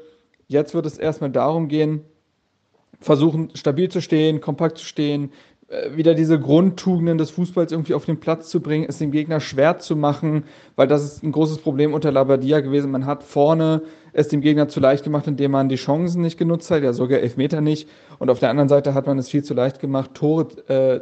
Jetzt wird es erstmal darum gehen, versuchen stabil zu stehen, kompakt zu stehen, äh, wieder diese Grundtugenden des Fußballs irgendwie auf den Platz zu bringen, es dem Gegner schwer zu machen, weil das ist ein großes Problem unter Labadia gewesen. Man hat vorne es dem Gegner zu leicht gemacht, indem man die Chancen nicht genutzt hat, ja sogar Elfmeter nicht. Und auf der anderen Seite hat man es viel zu leicht gemacht, Tore, äh,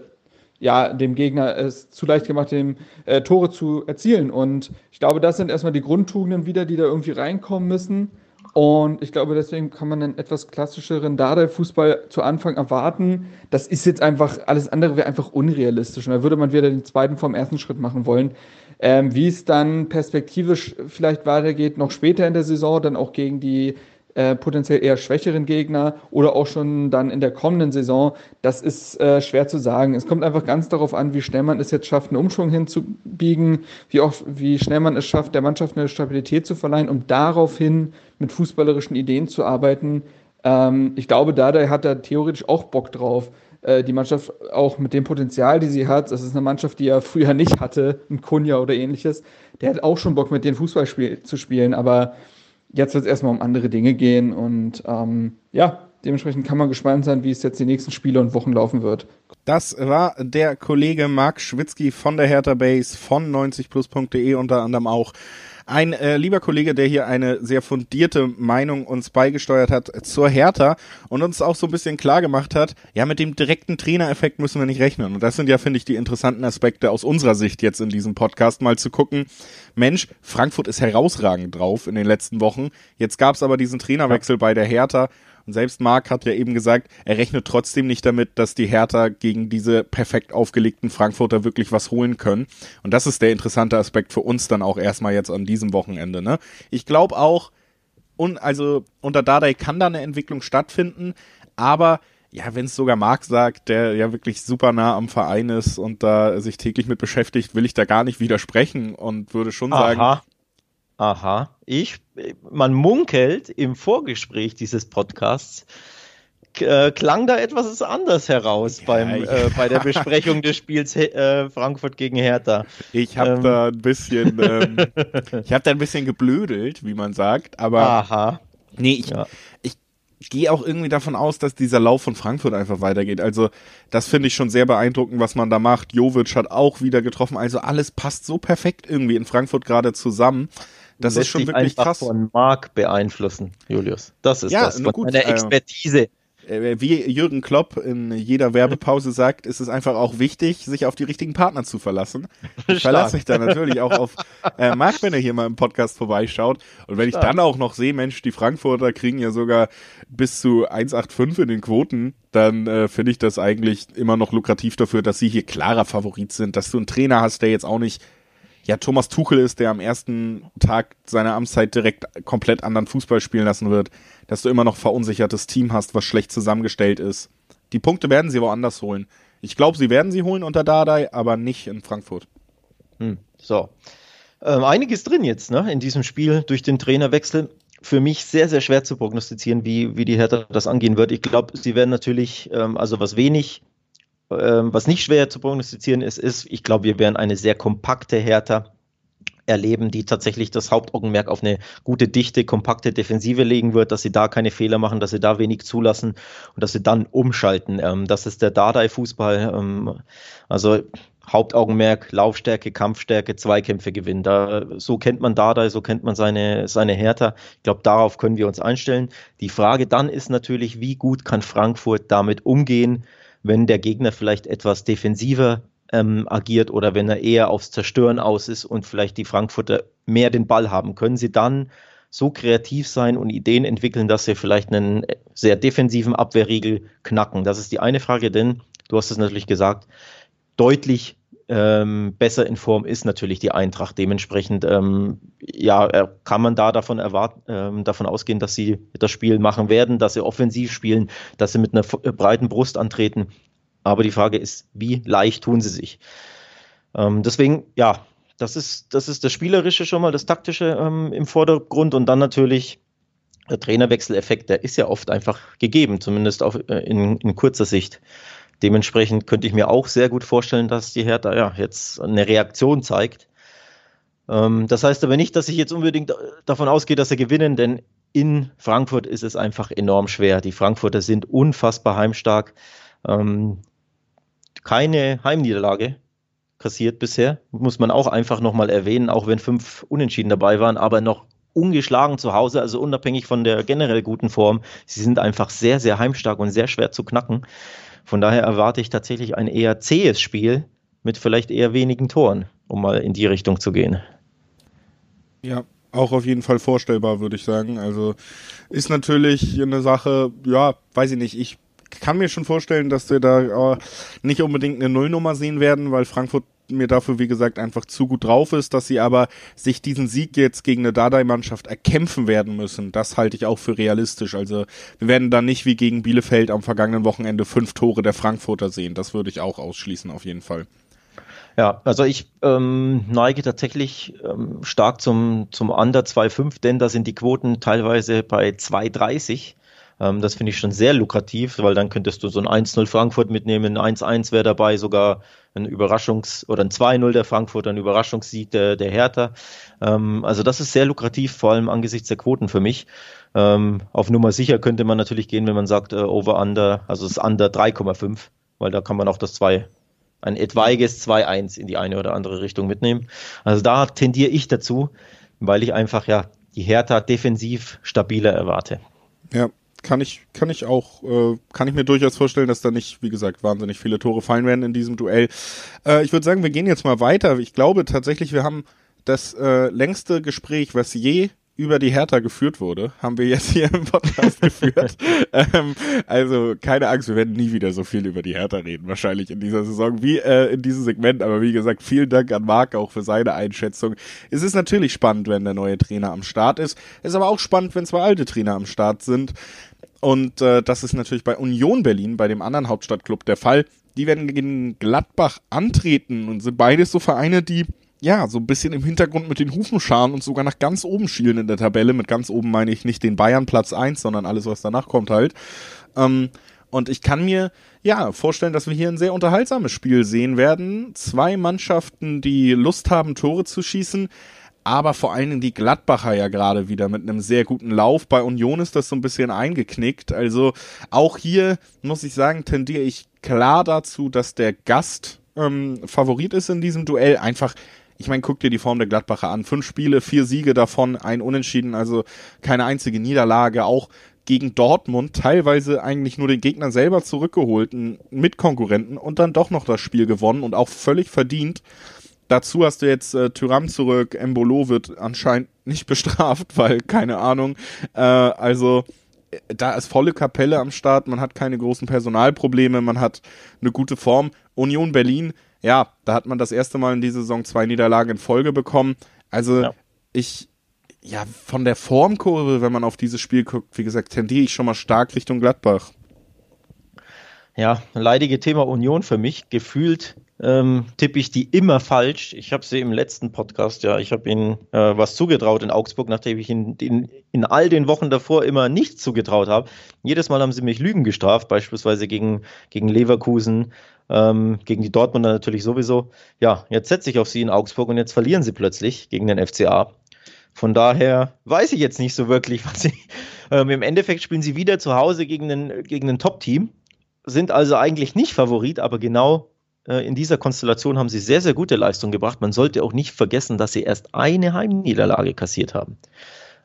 ja, dem Gegner es zu leicht gemacht, dem äh, Tore zu erzielen. Und ich glaube, das sind erstmal die Grundtugenden wieder, die da irgendwie reinkommen müssen. Und ich glaube, deswegen kann man einen etwas klassischeren Dardai-Fußball zu Anfang erwarten. Das ist jetzt einfach, alles andere wäre einfach unrealistisch. Und da würde man wieder den zweiten vom ersten Schritt machen wollen. Ähm, wie es dann perspektivisch vielleicht weitergeht, noch später in der Saison, dann auch gegen die äh, potenziell eher schwächeren Gegner oder auch schon dann in der kommenden Saison, das ist äh, schwer zu sagen. Es kommt einfach ganz darauf an, wie schnell man es jetzt schafft, einen Umschwung hinzubiegen, wie auch wie schnell man es schafft, der Mannschaft eine Stabilität zu verleihen, um daraufhin mit fußballerischen Ideen zu arbeiten. Ähm, ich glaube, Dada hat da theoretisch auch Bock drauf äh, die Mannschaft auch mit dem Potenzial, die sie hat, das ist eine Mannschaft, die er früher nicht hatte, ein Kunja oder ähnliches, der hat auch schon Bock, mit den Fußball zu spielen, aber jetzt wird es erstmal um andere Dinge gehen und ähm, ja, dementsprechend kann man gespannt sein, wie es jetzt die nächsten Spiele und Wochen laufen wird. Das war der Kollege Marc Schwitzky von der Hertha Base von 90plus.de unter anderem auch ein äh, lieber Kollege, der hier eine sehr fundierte Meinung uns beigesteuert hat zur Hertha und uns auch so ein bisschen klar gemacht hat, ja, mit dem direkten Trainereffekt müssen wir nicht rechnen. Und das sind ja, finde ich, die interessanten Aspekte aus unserer Sicht jetzt in diesem Podcast, mal zu gucken, Mensch, Frankfurt ist herausragend drauf in den letzten Wochen. Jetzt gab es aber diesen Trainerwechsel bei der Hertha und selbst Marc hat ja eben gesagt, er rechnet trotzdem nicht damit, dass die Hertha gegen diese perfekt aufgelegten Frankfurter wirklich was holen können. Und das ist der interessante Aspekt für uns dann auch erstmal jetzt an diesem Wochenende. Ne? Ich glaube auch, und also unter Dardai kann da eine Entwicklung stattfinden, aber ja, wenn es sogar Marc sagt, der ja wirklich super nah am Verein ist und da sich täglich mit beschäftigt, will ich da gar nicht widersprechen und würde schon Aha. sagen, Aha, ich, man munkelt im Vorgespräch dieses Podcasts, äh, klang da etwas anders heraus ja, beim, äh, bei der Besprechung des Spiels äh, Frankfurt gegen Hertha. Ich habe ähm. da ein bisschen, ähm, ich habe da ein bisschen geblödelt, wie man sagt, aber Aha. nee, ich, ja. ich gehe auch irgendwie davon aus, dass dieser Lauf von Frankfurt einfach weitergeht. Also das finde ich schon sehr beeindruckend, was man da macht. Jovic hat auch wieder getroffen. Also alles passt so perfekt irgendwie in Frankfurt gerade zusammen. Das ist schon wirklich krass. von Mark beeinflussen, Julius. Das ist ja, das. Von gut, der Expertise. Äh, wie Jürgen Klopp in jeder Werbepause sagt, ist es einfach auch wichtig, sich auf die richtigen Partner zu verlassen. Ich verlasse mich da natürlich auch auf äh, Marc, wenn er hier mal im Podcast vorbeischaut. Und wenn Stark. ich dann auch noch sehe, Mensch, die Frankfurter kriegen ja sogar bis zu 1,85 in den Quoten, dann äh, finde ich das eigentlich immer noch lukrativ dafür, dass sie hier klarer Favorit sind, dass du einen Trainer hast, der jetzt auch nicht ja Thomas Tuchel ist, der am ersten Tag seiner Amtszeit direkt komplett anderen Fußball spielen lassen wird, dass du immer noch verunsichertes Team hast, was schlecht zusammengestellt ist. Die Punkte werden sie woanders holen. Ich glaube, sie werden sie holen unter Dardai, aber nicht in Frankfurt. Hm, so. Ähm, einiges drin jetzt, ne, in diesem Spiel durch den Trainerwechsel. Für mich sehr, sehr schwer zu prognostizieren, wie, wie die Hertha das angehen wird. Ich glaube, sie werden natürlich, ähm, also was wenig ähm, was nicht schwer zu prognostizieren ist, ist, ich glaube, wir werden eine sehr kompakte Hertha erleben, die tatsächlich das Hauptaugenmerk auf eine gute, dichte, kompakte Defensive legen wird, dass sie da keine Fehler machen, dass sie da wenig zulassen und dass sie dann umschalten. Ähm, das ist der Dardai-Fußball. Ähm, also Hauptaugenmerk, Laufstärke, Kampfstärke, Zweikämpfe gewinnen. Da, so kennt man Dardai, so kennt man seine, seine Hertha. Ich glaube, darauf können wir uns einstellen. Die Frage dann ist natürlich, wie gut kann Frankfurt damit umgehen, wenn der Gegner vielleicht etwas defensiver ähm, agiert oder wenn er eher aufs Zerstören aus ist und vielleicht die Frankfurter mehr den Ball haben, können sie dann so kreativ sein und Ideen entwickeln, dass sie vielleicht einen sehr defensiven Abwehrriegel knacken. Das ist die eine Frage, denn du hast es natürlich gesagt, deutlich ähm, besser in Form ist natürlich die Eintracht. Dementsprechend ähm, ja, äh, kann man da davon erwarten, ähm, davon ausgehen, dass sie das Spiel machen werden, dass sie offensiv spielen, dass sie mit einer äh, breiten Brust antreten. Aber die Frage ist, wie leicht tun sie sich? Ähm, deswegen, ja, das ist, das ist das Spielerische schon mal, das Taktische ähm, im Vordergrund und dann natürlich der Trainerwechseleffekt, der ist ja oft einfach gegeben, zumindest auf, äh, in, in kurzer Sicht. Dementsprechend könnte ich mir auch sehr gut vorstellen, dass die Hertha ja jetzt eine Reaktion zeigt. Ähm, das heißt aber nicht, dass ich jetzt unbedingt davon ausgehe, dass sie gewinnen, denn in Frankfurt ist es einfach enorm schwer. Die Frankfurter sind unfassbar heimstark. Ähm, keine Heimniederlage kassiert bisher, muss man auch einfach nochmal erwähnen, auch wenn fünf Unentschieden dabei waren, aber noch ungeschlagen zu Hause, also unabhängig von der generell guten Form. Sie sind einfach sehr, sehr heimstark und sehr schwer zu knacken. Von daher erwarte ich tatsächlich ein eher zähes Spiel mit vielleicht eher wenigen Toren, um mal in die Richtung zu gehen. Ja, auch auf jeden Fall vorstellbar, würde ich sagen. Also ist natürlich eine Sache, ja, weiß ich nicht, ich kann mir schon vorstellen, dass wir da äh, nicht unbedingt eine Nullnummer sehen werden, weil Frankfurt mir dafür, wie gesagt, einfach zu gut drauf ist, dass sie aber sich diesen Sieg jetzt gegen eine Dardai-Mannschaft erkämpfen werden müssen. Das halte ich auch für realistisch. Also wir werden dann nicht wie gegen Bielefeld am vergangenen Wochenende fünf Tore der Frankfurter sehen. Das würde ich auch ausschließen, auf jeden Fall. Ja, also ich ähm, neige tatsächlich ähm, stark zum, zum Under 2,5, denn da sind die Quoten teilweise bei 2,30. Ähm, das finde ich schon sehr lukrativ, weil dann könntest du so ein 1-0 Frankfurt mitnehmen, ein 1-1 wäre dabei, sogar ein Überraschungs- oder ein 2-0 der Frankfurt, ein Überraschungssieg der, der Hertha. Ähm, also das ist sehr lukrativ, vor allem angesichts der Quoten für mich. Ähm, auf Nummer sicher könnte man natürlich gehen, wenn man sagt, äh, Over-Under, also das Under 3,5, weil da kann man auch das 2 ein etwaiges 2-1 in die eine oder andere Richtung mitnehmen. Also da tendiere ich dazu, weil ich einfach ja die Hertha defensiv stabiler erwarte. Ja, kann ich, kann ich auch, äh, kann ich mir durchaus vorstellen, dass da nicht, wie gesagt, wahnsinnig viele Tore fallen werden in diesem Duell. Äh, ich würde sagen, wir gehen jetzt mal weiter. Ich glaube tatsächlich, wir haben das äh, längste Gespräch, was je über die Hertha geführt wurde, haben wir jetzt hier im Podcast geführt. Ähm, also keine Angst, wir werden nie wieder so viel über die Hertha reden, wahrscheinlich in dieser Saison wie äh, in diesem Segment. Aber wie gesagt, vielen Dank an Marc auch für seine Einschätzung. Es ist natürlich spannend, wenn der neue Trainer am Start ist. Es ist aber auch spannend, wenn zwei alte Trainer am Start sind. Und äh, das ist natürlich bei Union Berlin, bei dem anderen Hauptstadtclub, der Fall. Die werden gegen Gladbach antreten und sind beides so Vereine, die ja, so ein bisschen im Hintergrund mit den Hufen scharen und sogar nach ganz oben schielen in der Tabelle. Mit ganz oben meine ich nicht den Bayern Platz eins, sondern alles, was danach kommt halt. Ähm, und ich kann mir ja vorstellen, dass wir hier ein sehr unterhaltsames Spiel sehen werden. Zwei Mannschaften, die Lust haben, Tore zu schießen aber vor allen Dingen die Gladbacher ja gerade wieder mit einem sehr guten Lauf. Bei Union ist das so ein bisschen eingeknickt. Also auch hier muss ich sagen, tendiere ich klar dazu, dass der Gast ähm, Favorit ist in diesem Duell. Einfach, ich meine, guck dir die Form der Gladbacher an. Fünf Spiele, vier Siege davon, ein Unentschieden, also keine einzige Niederlage. Auch gegen Dortmund teilweise eigentlich nur den Gegner selber zurückgeholten mit Konkurrenten und dann doch noch das Spiel gewonnen und auch völlig verdient. Dazu hast du jetzt äh, Tyram zurück, Embolo wird anscheinend nicht bestraft, weil keine Ahnung. Äh, also äh, da ist volle Kapelle am Start, man hat keine großen Personalprobleme, man hat eine gute Form. Union Berlin, ja, da hat man das erste Mal in dieser Saison zwei Niederlagen in Folge bekommen. Also ja. ich, ja, von der Formkurve, wenn man auf dieses Spiel guckt, wie gesagt, tendiere ich schon mal stark Richtung Gladbach. Ja, leidige Thema Union für mich. Gefühlt ähm, tippe ich die immer falsch. Ich habe sie im letzten Podcast, ja, ich habe ihnen äh, was zugetraut in Augsburg, nachdem ich ihnen in, in all den Wochen davor immer nichts zugetraut habe. Jedes Mal haben sie mich Lügen gestraft, beispielsweise gegen, gegen Leverkusen, ähm, gegen die Dortmunder natürlich sowieso. Ja, jetzt setze ich auf sie in Augsburg und jetzt verlieren sie plötzlich gegen den FCA. Von daher weiß ich jetzt nicht so wirklich, was sie. Ähm, Im Endeffekt spielen sie wieder zu Hause gegen ein, gegen Top-Team, sind also eigentlich nicht Favorit, aber genau äh, in dieser Konstellation haben sie sehr, sehr gute Leistung gebracht. Man sollte auch nicht vergessen, dass sie erst eine Heimniederlage kassiert haben.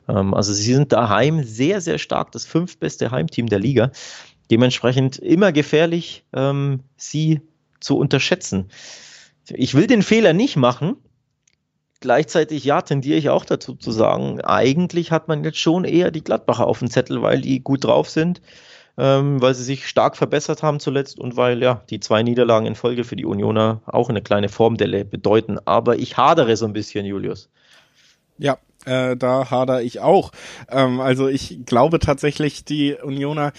Ähm, also sie sind daheim sehr, sehr stark, das fünftbeste Heimteam der Liga. Dementsprechend immer gefährlich, ähm, sie zu unterschätzen. Ich will den Fehler nicht machen. Gleichzeitig, ja, tendiere ich auch dazu zu sagen, eigentlich hat man jetzt schon eher die Gladbacher auf dem Zettel, weil die gut drauf sind ähm, weil sie sich stark verbessert haben zuletzt und weil ja die zwei Niederlagen in Folge für die Unioner auch eine kleine Formdelle bedeuten. Aber ich hadere so ein bisschen, Julius. Ja, äh, da hader ich auch. Ähm, also ich glaube tatsächlich, die Unioner,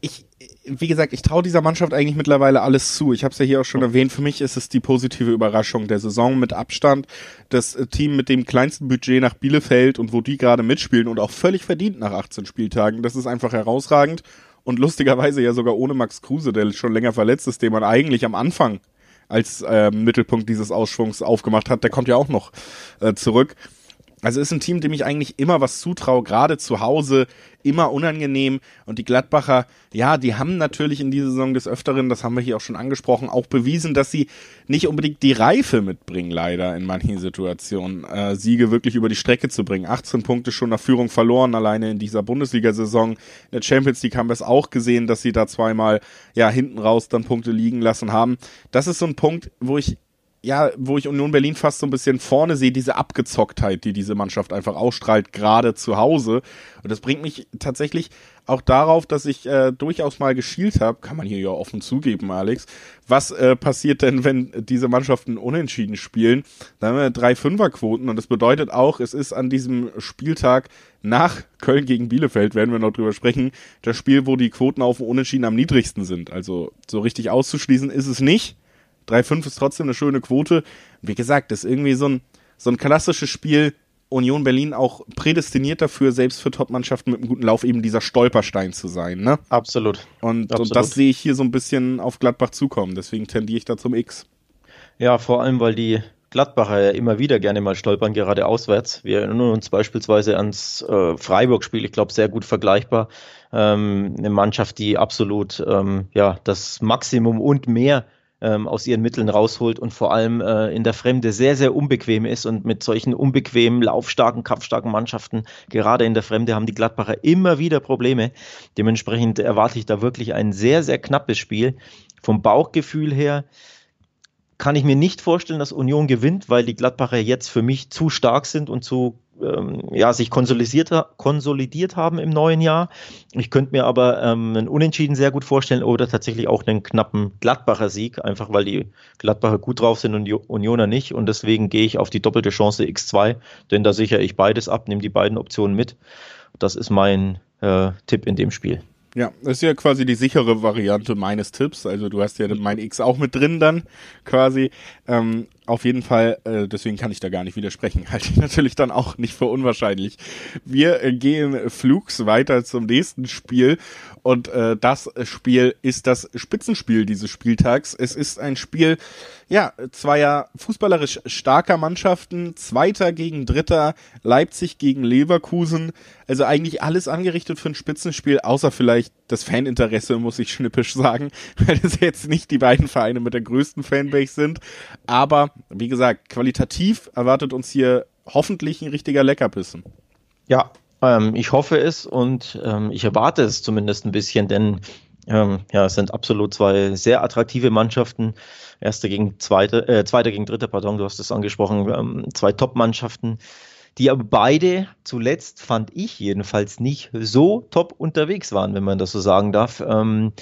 ich, wie gesagt, ich traue dieser Mannschaft eigentlich mittlerweile alles zu. Ich habe es ja hier auch schon erwähnt. Für mich ist es die positive Überraschung der Saison mit Abstand. Das Team mit dem kleinsten Budget nach Bielefeld und wo die gerade mitspielen und auch völlig verdient nach 18 Spieltagen. Das ist einfach herausragend und lustigerweise ja sogar ohne Max Kruse, der schon länger verletzt ist, den man eigentlich am Anfang als äh, Mittelpunkt dieses Ausschwungs aufgemacht hat, der kommt ja auch noch äh, zurück. Also ist ein Team, dem ich eigentlich immer was zutraue, gerade zu Hause, immer unangenehm. Und die Gladbacher, ja, die haben natürlich in dieser Saison des Öfteren, das haben wir hier auch schon angesprochen, auch bewiesen, dass sie nicht unbedingt die Reife mitbringen, leider in manchen Situationen, äh, Siege wirklich über die Strecke zu bringen. 18 Punkte schon nach Führung verloren, alleine in dieser Bundesliga-Saison. In der Champions League haben wir es auch gesehen, dass sie da zweimal, ja, hinten raus dann Punkte liegen lassen haben. Das ist so ein Punkt, wo ich ja, wo ich Union Berlin fast so ein bisschen vorne sehe, diese Abgezocktheit, die diese Mannschaft einfach ausstrahlt, gerade zu Hause. Und das bringt mich tatsächlich auch darauf, dass ich äh, durchaus mal geschielt habe, kann man hier ja offen zugeben, Alex. Was äh, passiert denn, wenn diese Mannschaften unentschieden spielen? Da haben wir drei Fünferquoten und das bedeutet auch, es ist an diesem Spieltag nach Köln gegen Bielefeld, werden wir noch drüber sprechen, das Spiel, wo die Quoten auf Unentschieden am niedrigsten sind. Also so richtig auszuschließen ist es nicht. 3-5 ist trotzdem eine schöne Quote. Wie gesagt, das ist irgendwie so ein, so ein klassisches Spiel. Union Berlin auch prädestiniert dafür, selbst für Top-Mannschaften mit einem guten Lauf eben dieser Stolperstein zu sein. Ne? Absolut. Und, Absolut. und das sehe ich hier so ein bisschen auf Gladbach zukommen. Deswegen tendiere ich da zum X. Ja, vor allem, weil die Gladbacher ja immer wieder gerne mal stolpern, gerade auswärts. Wir erinnern uns beispielsweise ans äh, Freiburg-Spiel, ich glaube, sehr gut vergleichbar. Ähm, eine Mannschaft, die absolut ähm, ja, das Maximum und mehr ähm, aus ihren Mitteln rausholt und vor allem äh, in der Fremde sehr, sehr unbequem ist und mit solchen unbequemen, laufstarken, kampfstarken Mannschaften, gerade in der Fremde, haben die Gladbacher immer wieder Probleme. Dementsprechend erwarte ich da wirklich ein sehr, sehr knappes Spiel. Vom Bauchgefühl her kann ich mir nicht vorstellen, dass Union gewinnt, weil die Gladbacher jetzt für mich zu stark sind und zu ähm, ja, sich konsolidiert, konsolidiert haben im neuen Jahr. Ich könnte mir aber ähm, einen Unentschieden sehr gut vorstellen oder tatsächlich auch einen knappen Gladbacher Sieg, einfach weil die Gladbacher gut drauf sind und die Unioner nicht. Und deswegen gehe ich auf die doppelte Chance X2, denn da sichere ich beides ab, nehme die beiden Optionen mit. Das ist mein äh, Tipp in dem Spiel. Ja, das ist ja quasi die sichere Variante meines Tipps. Also du hast ja mein X auch mit drin dann quasi. Ähm, auf jeden Fall, äh, deswegen kann ich da gar nicht widersprechen. Halte ich natürlich dann auch nicht für unwahrscheinlich. Wir äh, gehen flugs weiter zum nächsten Spiel und äh, das Spiel ist das Spitzenspiel dieses Spieltags. Es ist ein Spiel, ja, zweier fußballerisch starker Mannschaften, Zweiter gegen Dritter, Leipzig gegen Leverkusen. Also eigentlich alles angerichtet für ein Spitzenspiel, außer vielleicht das Faninteresse, muss ich schnippisch sagen, weil es jetzt nicht die beiden Vereine mit der größten Fanbase sind. Aber wie gesagt, qualitativ erwartet uns hier hoffentlich ein richtiger Leckerbissen. Ja, ähm, ich hoffe es und ähm, ich erwarte es zumindest ein bisschen, denn ähm, ja, es sind absolut zwei sehr attraktive Mannschaften. Erste gegen zweite, äh, zweite gegen dritte, pardon, du hast es angesprochen, ähm, zwei Top-Mannschaften, die aber beide zuletzt, fand ich jedenfalls, nicht so top unterwegs waren, wenn man das so sagen darf. Ähm,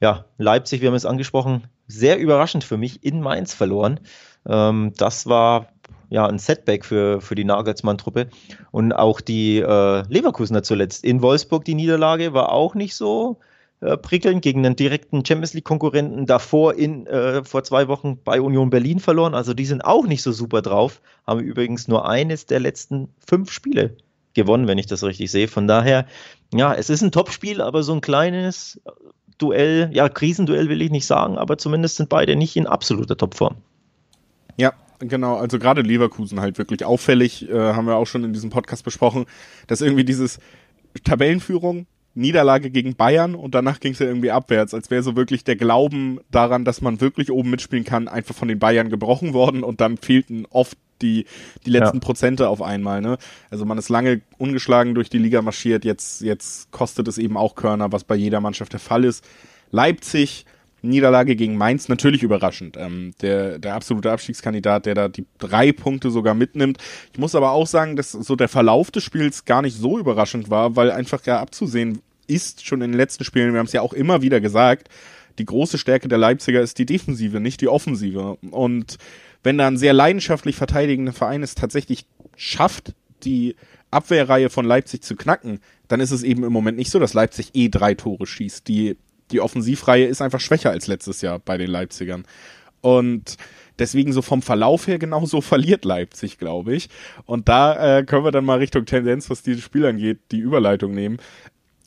ja, Leipzig, wir haben es angesprochen, sehr überraschend für mich in Mainz verloren. Ähm, das war ja ein Setback für, für die Nagelsmann-Truppe. Und auch die äh, Leverkusener zuletzt in Wolfsburg, die Niederlage war auch nicht so äh, prickelnd gegen einen direkten Champions League-Konkurrenten. Davor in, äh, vor zwei Wochen bei Union Berlin verloren. Also die sind auch nicht so super drauf. Haben übrigens nur eines der letzten fünf Spiele gewonnen, wenn ich das richtig sehe. Von daher, ja, es ist ein Topspiel, aber so ein kleines Duell, ja, Krisenduell will ich nicht sagen, aber zumindest sind beide nicht in absoluter Topform. Ja, genau. Also gerade Leverkusen halt wirklich auffällig, äh, haben wir auch schon in diesem Podcast besprochen, dass irgendwie dieses Tabellenführung, Niederlage gegen Bayern und danach ging es ja irgendwie abwärts, als wäre so wirklich der Glauben daran, dass man wirklich oben mitspielen kann, einfach von den Bayern gebrochen worden und dann fehlten oft die, die letzten ja. Prozente auf einmal. Ne? Also man ist lange ungeschlagen durch die Liga marschiert, jetzt, jetzt kostet es eben auch Körner, was bei jeder Mannschaft der Fall ist. Leipzig Niederlage gegen Mainz natürlich überraschend. Ähm, der, der absolute Abstiegskandidat, der da die drei Punkte sogar mitnimmt. Ich muss aber auch sagen, dass so der Verlauf des Spiels gar nicht so überraschend war, weil einfach ja abzusehen ist, schon in den letzten Spielen, wir haben es ja auch immer wieder gesagt, die große Stärke der Leipziger ist die Defensive, nicht die Offensive. Und wenn da ein sehr leidenschaftlich verteidigender Verein es tatsächlich schafft, die Abwehrreihe von Leipzig zu knacken, dann ist es eben im Moment nicht so, dass Leipzig eh drei Tore schießt. Die die Offensivreihe ist einfach schwächer als letztes Jahr bei den Leipzigern. Und deswegen so vom Verlauf her genauso verliert Leipzig, glaube ich. Und da äh, können wir dann mal Richtung Tendenz, was dieses Spiel angeht, die Überleitung nehmen.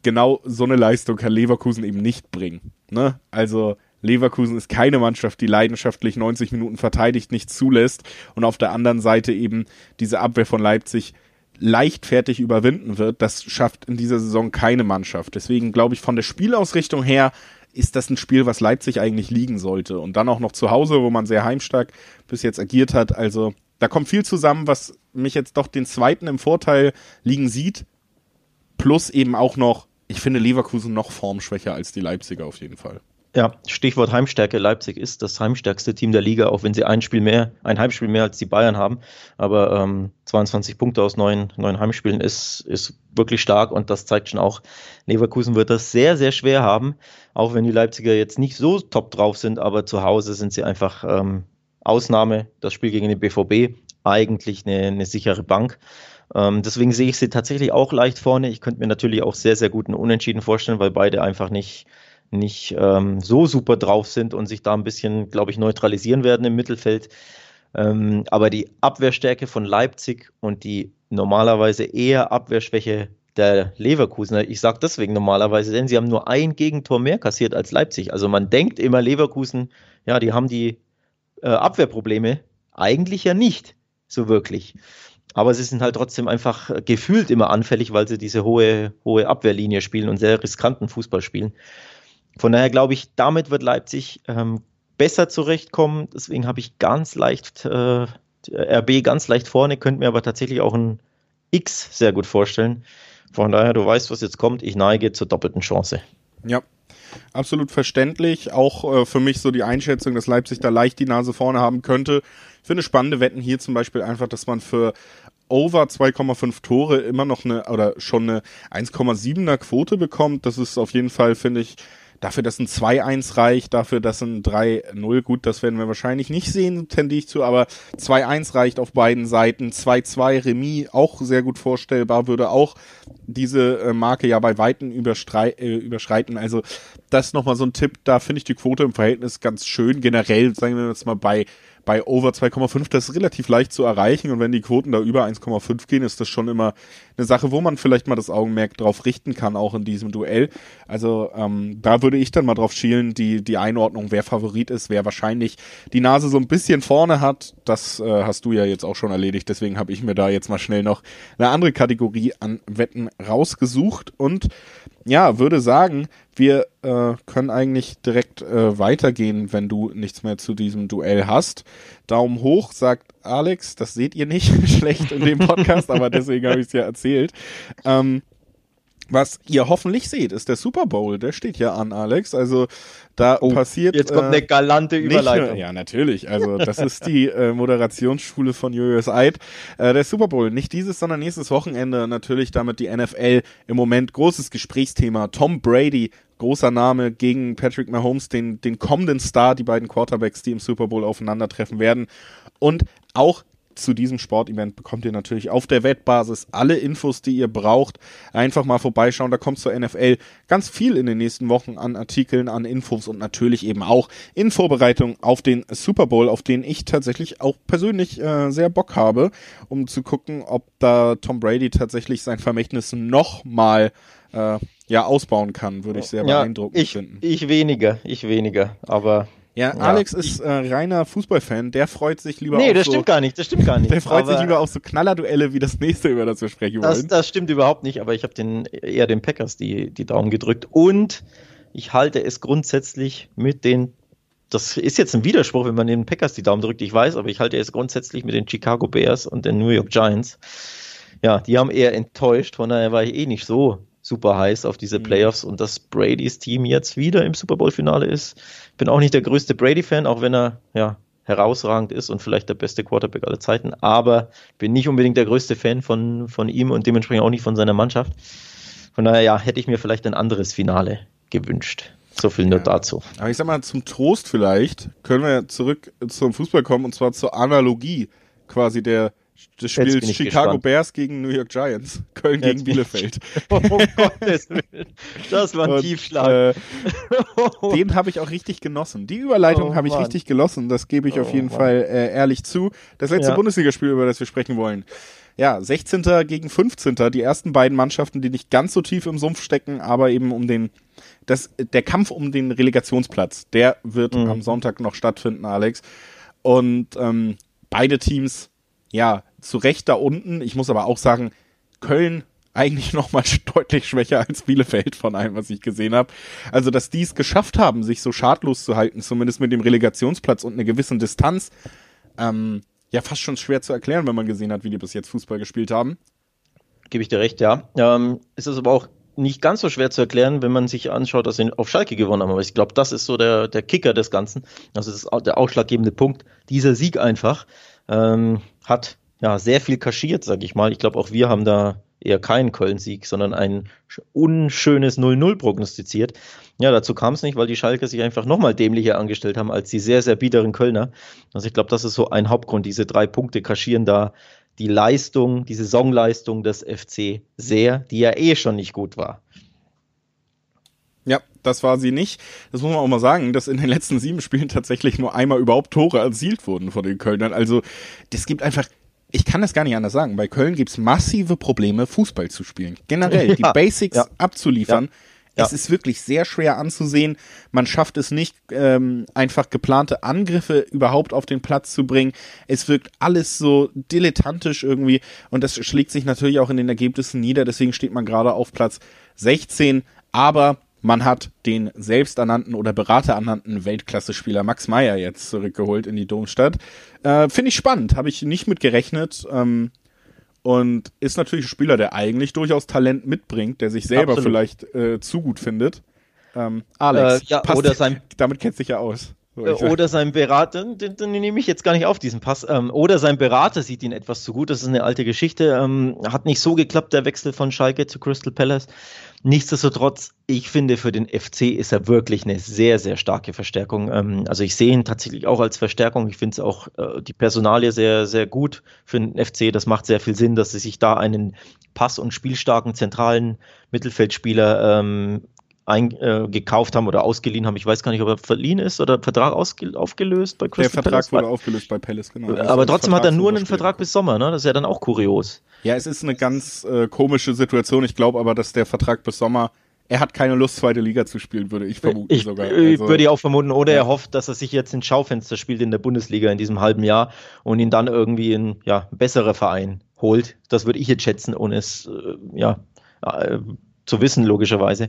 Genau so eine Leistung kann Leverkusen eben nicht bringen. Ne? Also Leverkusen ist keine Mannschaft, die leidenschaftlich 90 Minuten verteidigt, nichts zulässt und auf der anderen Seite eben diese Abwehr von Leipzig leichtfertig überwinden wird, das schafft in dieser Saison keine Mannschaft. Deswegen glaube ich, von der Spielausrichtung her ist das ein Spiel, was Leipzig eigentlich liegen sollte. Und dann auch noch zu Hause, wo man sehr heimstark bis jetzt agiert hat. Also da kommt viel zusammen, was mich jetzt doch den zweiten im Vorteil liegen sieht. Plus eben auch noch, ich finde Leverkusen noch formschwächer als die Leipziger auf jeden Fall. Ja, Stichwort Heimstärke. Leipzig ist das heimstärkste Team der Liga, auch wenn sie ein Spiel mehr, ein Heimspiel mehr als die Bayern haben. Aber ähm, 22 Punkte aus neun, neun Heimspielen ist, ist wirklich stark und das zeigt schon auch, Leverkusen wird das sehr, sehr schwer haben. Auch wenn die Leipziger jetzt nicht so top drauf sind, aber zu Hause sind sie einfach ähm, Ausnahme. Das Spiel gegen den BVB eigentlich eine, eine sichere Bank. Ähm, deswegen sehe ich sie tatsächlich auch leicht vorne. Ich könnte mir natürlich auch sehr, sehr guten Unentschieden vorstellen, weil beide einfach nicht nicht ähm, so super drauf sind und sich da ein bisschen, glaube ich, neutralisieren werden im Mittelfeld. Ähm, aber die Abwehrstärke von Leipzig und die normalerweise eher Abwehrschwäche der Leverkusener, ich sage deswegen normalerweise, denn sie haben nur ein Gegentor mehr kassiert als Leipzig. Also man denkt immer, Leverkusen, ja, die haben die äh, Abwehrprobleme. Eigentlich ja nicht so wirklich. Aber sie sind halt trotzdem einfach gefühlt immer anfällig, weil sie diese hohe, hohe Abwehrlinie spielen und sehr riskanten Fußball spielen. Von daher glaube ich, damit wird Leipzig ähm, besser zurechtkommen. Deswegen habe ich ganz leicht äh, RB ganz leicht vorne, könnte mir aber tatsächlich auch ein X sehr gut vorstellen. Von daher, du weißt, was jetzt kommt. Ich neige zur doppelten Chance. Ja, absolut verständlich. Auch äh, für mich so die Einschätzung, dass Leipzig da leicht die Nase vorne haben könnte. Ich finde spannende Wetten hier zum Beispiel einfach, dass man für over 2,5 Tore immer noch eine oder schon eine 1,7er Quote bekommt. Das ist auf jeden Fall, finde ich, Dafür, dass ein 2-1 reicht, dafür, dass ein 3-0, gut, das werden wir wahrscheinlich nicht sehen, tendiere ich zu, aber 2-1 reicht auf beiden Seiten. 2-2 Remis auch sehr gut vorstellbar, würde auch diese äh, Marke ja bei Weitem äh, überschreiten. Also das nochmal so ein Tipp, da finde ich die Quote im Verhältnis ganz schön. Generell, sagen wir jetzt mal bei bei over 2,5, das ist relativ leicht zu erreichen und wenn die Quoten da über 1,5 gehen, ist das schon immer eine Sache, wo man vielleicht mal das Augenmerk drauf richten kann, auch in diesem Duell. Also ähm, da würde ich dann mal drauf schielen, die, die Einordnung, wer Favorit ist, wer wahrscheinlich die Nase so ein bisschen vorne hat, das äh, hast du ja jetzt auch schon erledigt, deswegen habe ich mir da jetzt mal schnell noch eine andere Kategorie an Wetten rausgesucht und ja, würde sagen, wir äh, können eigentlich direkt äh, weitergehen, wenn du nichts mehr zu diesem Duell hast. Daumen hoch, sagt Alex. Das seht ihr nicht schlecht in dem Podcast, aber deswegen habe ich es ja erzählt. Ähm, was ihr hoffentlich seht, ist der Super Bowl. Der steht ja an, Alex. Also da oh, passiert. Jetzt kommt äh, eine galante Überleitung. Nur, ja, natürlich. Also das ist die äh, Moderationsschule von Julius Eid. Äh, der Super Bowl, nicht dieses, sondern nächstes Wochenende. Natürlich damit die NFL im Moment großes Gesprächsthema. Tom Brady, großer Name gegen Patrick Mahomes, den, den kommenden Star, die beiden Quarterbacks, die im Super Bowl aufeinandertreffen werden. Und auch zu diesem Sportevent bekommt ihr natürlich auf der Wettbasis alle Infos, die ihr braucht. Einfach mal vorbeischauen, da kommt zur NFL ganz viel in den nächsten Wochen an Artikeln, an Infos und natürlich eben auch in Vorbereitung auf den Super Bowl, auf den ich tatsächlich auch persönlich äh, sehr Bock habe, um zu gucken, ob da Tom Brady tatsächlich sein Vermächtnis nochmal äh, ja, ausbauen kann, würde ich sehr ja, beeindruckend ich, finden. Ich weniger, ich weniger, aber ja, ja, Alex ist äh, reiner Fußballfan, der freut sich lieber nee, auf Nee, das so, stimmt gar nicht, das stimmt gar nicht. Der freut sich lieber auf so Knallerduelle wie das nächste, über das wir sprechen das, wollen. Das stimmt überhaupt nicht, aber ich habe den eher den Packers die, die Daumen gedrückt und ich halte es grundsätzlich mit den das ist jetzt ein Widerspruch, wenn man den Packers die Daumen drückt, ich weiß, aber ich halte es grundsätzlich mit den Chicago Bears und den New York Giants. Ja, die haben eher enttäuscht, von daher war ich eh nicht so super heiß auf diese mhm. Playoffs und dass Bradys Team jetzt wieder im Super Bowl-Finale ist. Ich bin auch nicht der größte Brady-Fan, auch wenn er ja herausragend ist und vielleicht der beste Quarterback aller Zeiten, aber bin nicht unbedingt der größte Fan von, von ihm und dementsprechend auch nicht von seiner Mannschaft. Von daher ja, hätte ich mir vielleicht ein anderes Finale gewünscht. So viel nur ja. dazu. Aber ich sag mal, zum Trost vielleicht können wir zurück zum Fußball kommen und zwar zur Analogie quasi der des Spiels Chicago gespannt. Bears gegen New York Giants, Köln Jetzt gegen Bielefeld. oh Gottes Willen, das war ein Und, Tiefschlag. Äh, den habe ich auch richtig genossen. Die Überleitung oh, habe ich richtig genossen, das gebe ich oh, auf jeden Mann. Fall äh, ehrlich zu. Das letzte ja. Bundesligaspiel, über das wir sprechen wollen. Ja, 16. gegen 15. Die ersten beiden Mannschaften, die nicht ganz so tief im Sumpf stecken, aber eben um den, das, der Kampf um den Relegationsplatz, der wird mhm. am Sonntag noch stattfinden, Alex. Und ähm, beide Teams ja, zu Recht da unten. Ich muss aber auch sagen, Köln eigentlich noch mal deutlich schwächer als Bielefeld von allem, was ich gesehen habe. Also, dass die es geschafft haben, sich so schadlos zu halten, zumindest mit dem Relegationsplatz und einer gewissen Distanz, ähm, ja, fast schon schwer zu erklären, wenn man gesehen hat, wie die bis jetzt Fußball gespielt haben. Gebe ich dir recht, ja. Ähm, ist es aber auch nicht ganz so schwer zu erklären, wenn man sich anschaut, dass sie auf Schalke gewonnen haben. Aber ich glaube, das ist so der, der Kicker des Ganzen. Also das ist der ausschlaggebende Punkt. Dieser Sieg einfach ähm, hat ja sehr viel kaschiert, sag ich mal. Ich glaube, auch wir haben da eher keinen Köln-Sieg, sondern ein unschönes 0-0 prognostiziert. Ja, dazu kam es nicht, weil die Schalke sich einfach nochmal dämlicher angestellt haben als die sehr, sehr biederen Kölner. Also ich glaube, das ist so ein Hauptgrund. Diese drei Punkte kaschieren da die Leistung, die Saisonleistung des FC sehr, die ja eh schon nicht gut war. Das war sie nicht. Das muss man auch mal sagen, dass in den letzten sieben Spielen tatsächlich nur einmal überhaupt Tore erzielt wurden von den Kölnern. Also, das gibt einfach, ich kann das gar nicht anders sagen. Bei Köln gibt's massive Probleme, Fußball zu spielen. Generell, ja, die Basics ja, abzuliefern. Ja. Es ist wirklich sehr schwer anzusehen. Man schafft es nicht, ähm, einfach geplante Angriffe überhaupt auf den Platz zu bringen. Es wirkt alles so dilettantisch irgendwie und das schlägt sich natürlich auch in den Ergebnissen nieder. Deswegen steht man gerade auf Platz 16. Aber man hat den selbsternannten oder beraterernannten Weltklasse-Spieler Max Meyer jetzt zurückgeholt in die Domstadt. Äh, Finde ich spannend, habe ich nicht mit gerechnet. Ähm, und ist natürlich ein Spieler, der eigentlich durchaus Talent mitbringt, der sich selber Absolut. vielleicht äh, zu gut findet. Ähm, Alex, äh, ja, passt, oder sein, damit kennt sich ja aus. So, äh, oder sein Berater, den, den, nehme ich jetzt gar nicht auf, diesen Pass. Ähm, oder sein Berater sieht ihn etwas zu gut. Das ist eine alte Geschichte. Ähm, hat nicht so geklappt, der Wechsel von Schalke zu Crystal Palace. Nichtsdestotrotz, ich finde, für den FC ist er wirklich eine sehr, sehr starke Verstärkung. Ähm, also ich sehe ihn tatsächlich auch als Verstärkung. Ich finde es auch äh, die Personalie sehr, sehr gut für den FC. Das macht sehr viel Sinn, dass sie sich da einen pass- und spielstarken zentralen Mittelfeldspieler ähm, eingekauft äh, haben oder ausgeliehen haben. Ich weiß gar nicht, ob er verliehen ist oder Vertrag aufgelöst bei Crystal Der Vertrag Palace. wurde aufgelöst bei Palace, genau. Also aber trotzdem hat er nur einen Vertrag bis Sommer, ne? Das ist ja dann auch kurios. Ja, es ist eine ganz äh, komische Situation. Ich glaube aber, dass der Vertrag bis Sommer er hat keine Lust, zweite Liga zu spielen, würde ich vermuten ich, sogar. Also, ich würde auch vermuten, oder ja. er hofft, dass er sich jetzt ins Schaufenster spielt in der Bundesliga in diesem halben Jahr und ihn dann irgendwie in ja, besserer Verein holt. Das würde ich jetzt schätzen, ohne es äh, ja, äh, zu wissen, logischerweise.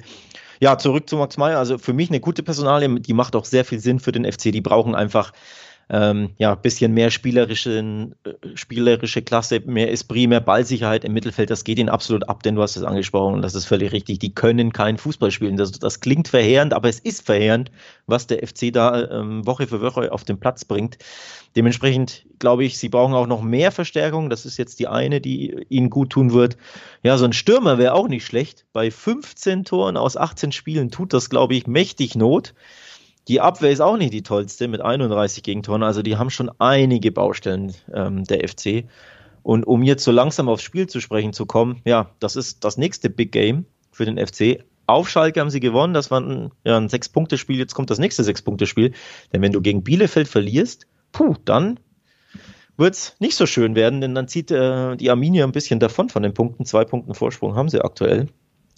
Ja, zurück zu Max Meyer. Also für mich eine gute Personalie, die macht auch sehr viel Sinn für den FC. Die brauchen einfach ähm, ja, bisschen mehr spielerische, äh, spielerische Klasse, mehr Esprit, mehr Ballsicherheit im Mittelfeld. Das geht ihnen absolut ab, denn du hast es angesprochen und das ist völlig richtig. Die können keinen Fußball spielen. Das, das klingt verheerend, aber es ist verheerend, was der FC da ähm, Woche für Woche auf den Platz bringt. Dementsprechend glaube ich, sie brauchen auch noch mehr Verstärkung. Das ist jetzt die eine, die ihnen gut tun wird. Ja, so ein Stürmer wäre auch nicht schlecht. Bei 15 Toren aus 18 Spielen tut das, glaube ich, mächtig Not. Die Abwehr ist auch nicht die tollste mit 31 Gegentoren. Also die haben schon einige Baustellen, ähm, der FC. Und um jetzt so langsam aufs Spiel zu sprechen zu kommen, ja, das ist das nächste Big Game für den FC. Auf Schalke haben sie gewonnen, das war ein, ja, ein Sechs-Punkte-Spiel, jetzt kommt das nächste Sechs-Punkte-Spiel. Denn wenn du gegen Bielefeld verlierst, puh, dann wird's nicht so schön werden, denn dann zieht äh, die Arminia ein bisschen davon von den Punkten. Zwei Punkten Vorsprung haben sie aktuell.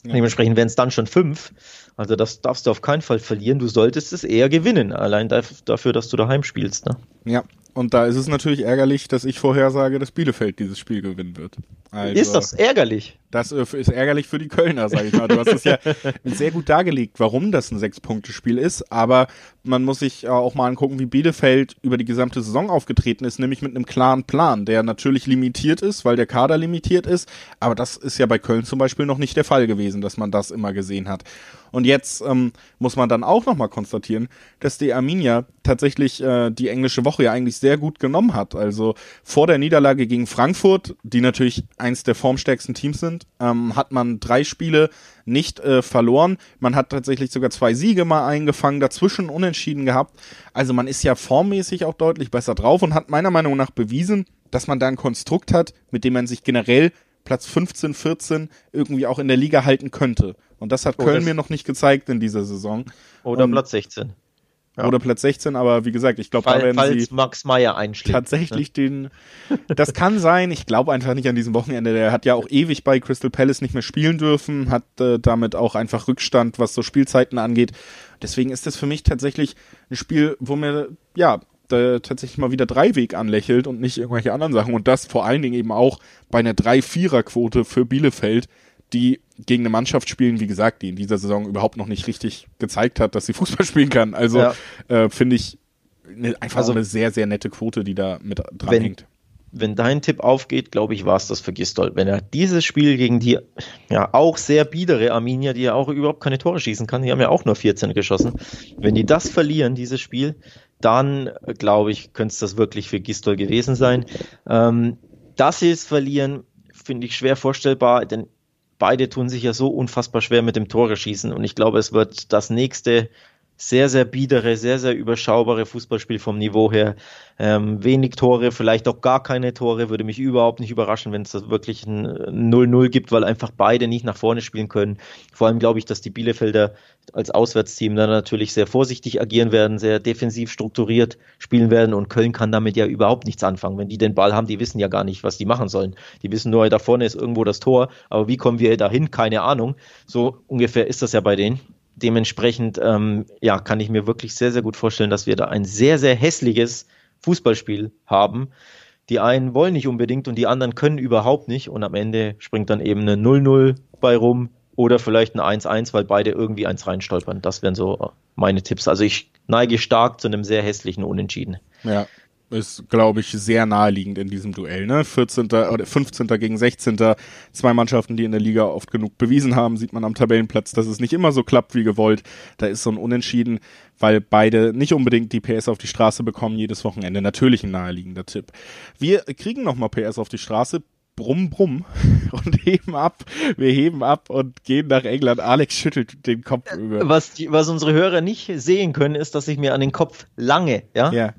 Ja. Dementsprechend wären es dann schon fünf. Also das darfst du auf keinen Fall verlieren. Du solltest es eher gewinnen, allein dafür, dass du daheim spielst. Ne? Ja, und da ist es natürlich ärgerlich, dass ich vorhersage, dass Bielefeld dieses Spiel gewinnen wird. Also, ist das ärgerlich? Das äh, ist ärgerlich für die Kölner, sage ich mal. Du hast es ja sehr gut dargelegt, warum das ein Sechs-Punkte-Spiel ist. Aber man muss sich auch mal angucken, wie Bielefeld über die gesamte Saison aufgetreten ist, nämlich mit einem klaren Plan, der natürlich limitiert ist, weil der Kader limitiert ist. Aber das ist ja bei Köln zum Beispiel noch nicht der Fall gewesen, dass man das immer gesehen hat. Und jetzt ähm, muss man dann auch nochmal konstatieren, dass die Arminia tatsächlich äh, die englische Woche ja eigentlich sehr gut genommen hat. Also vor der Niederlage gegen Frankfurt, die natürlich eins der formstärksten Teams sind, ähm, hat man drei Spiele nicht äh, verloren. Man hat tatsächlich sogar zwei Siege mal eingefangen, dazwischen unentschieden gehabt. Also man ist ja formmäßig auch deutlich besser drauf und hat meiner Meinung nach bewiesen, dass man da ein Konstrukt hat, mit dem man sich generell Platz 15, 14 irgendwie auch in der Liga halten könnte. Und das hat oh, Köln mir noch nicht gezeigt in dieser Saison. Oder und, Platz 16. Ja. Oder Platz 16, aber wie gesagt, ich glaube, da werden falls sie Max Meyer einschlägt. Tatsächlich ne? den. Das kann sein. Ich glaube einfach nicht an diesem Wochenende. Der hat ja auch ewig bei Crystal Palace nicht mehr spielen dürfen, hat äh, damit auch einfach Rückstand, was so Spielzeiten angeht. Deswegen ist das für mich tatsächlich ein Spiel, wo mir ja da tatsächlich mal wieder Dreiweg anlächelt und nicht irgendwelche anderen Sachen. Und das vor allen Dingen eben auch bei einer Drei-Vierer-Quote für Bielefeld die gegen eine Mannschaft spielen, wie gesagt, die in dieser Saison überhaupt noch nicht richtig gezeigt hat, dass sie Fußball spielen kann. Also ja. äh, finde ich ne, einfach also, eine sehr, sehr nette Quote, die da mit dran wenn, hängt. wenn dein Tipp aufgeht, glaube ich, war es das für Gistol. Wenn er dieses Spiel gegen die ja auch sehr biedere Arminia, die ja auch überhaupt keine Tore schießen kann, die haben ja auch nur 14 geschossen, wenn die das verlieren, dieses Spiel, dann glaube ich, könnte es das wirklich für Gistol gewesen sein. Ähm, dass sie es verlieren, finde ich schwer vorstellbar, denn beide tun sich ja so unfassbar schwer mit dem Tore schießen. Und ich glaube, es wird das nächste sehr, sehr biedere, sehr, sehr überschaubare Fußballspiel vom Niveau her. Ähm, wenig Tore, vielleicht auch gar keine Tore, würde mich überhaupt nicht überraschen, wenn es das wirklich ein 0-0 gibt, weil einfach beide nicht nach vorne spielen können. Vor allem glaube ich, dass die Bielefelder als Auswärtsteam dann natürlich sehr vorsichtig agieren werden, sehr defensiv strukturiert spielen werden und Köln kann damit ja überhaupt nichts anfangen. Wenn die den Ball haben, die wissen ja gar nicht, was die machen sollen. Die wissen nur, da vorne ist irgendwo das Tor, aber wie kommen wir dahin? Keine Ahnung. So ungefähr ist das ja bei denen dementsprechend ähm, ja, kann ich mir wirklich sehr, sehr gut vorstellen, dass wir da ein sehr, sehr hässliches Fußballspiel haben. Die einen wollen nicht unbedingt und die anderen können überhaupt nicht und am Ende springt dann eben eine 0-0 bei rum oder vielleicht ein 1-1, weil beide irgendwie eins reinstolpern. Das wären so meine Tipps. Also ich neige stark zu einem sehr hässlichen Unentschieden. Ja, ist, glaube ich, sehr naheliegend in diesem Duell. Ne? 14. oder 15. gegen 16. Zwei Mannschaften, die in der Liga oft genug bewiesen haben, sieht man am Tabellenplatz, dass es nicht immer so klappt wie gewollt. Da ist so ein Unentschieden, weil beide nicht unbedingt die PS auf die Straße bekommen jedes Wochenende. Natürlich ein naheliegender Tipp. Wir kriegen nochmal PS auf die Straße. Brumm, brumm und heben ab. Wir heben ab und gehen nach England. Alex schüttelt den Kopf über. Was, die, was unsere Hörer nicht sehen können, ist, dass ich mir an den Kopf lange, ja? Ja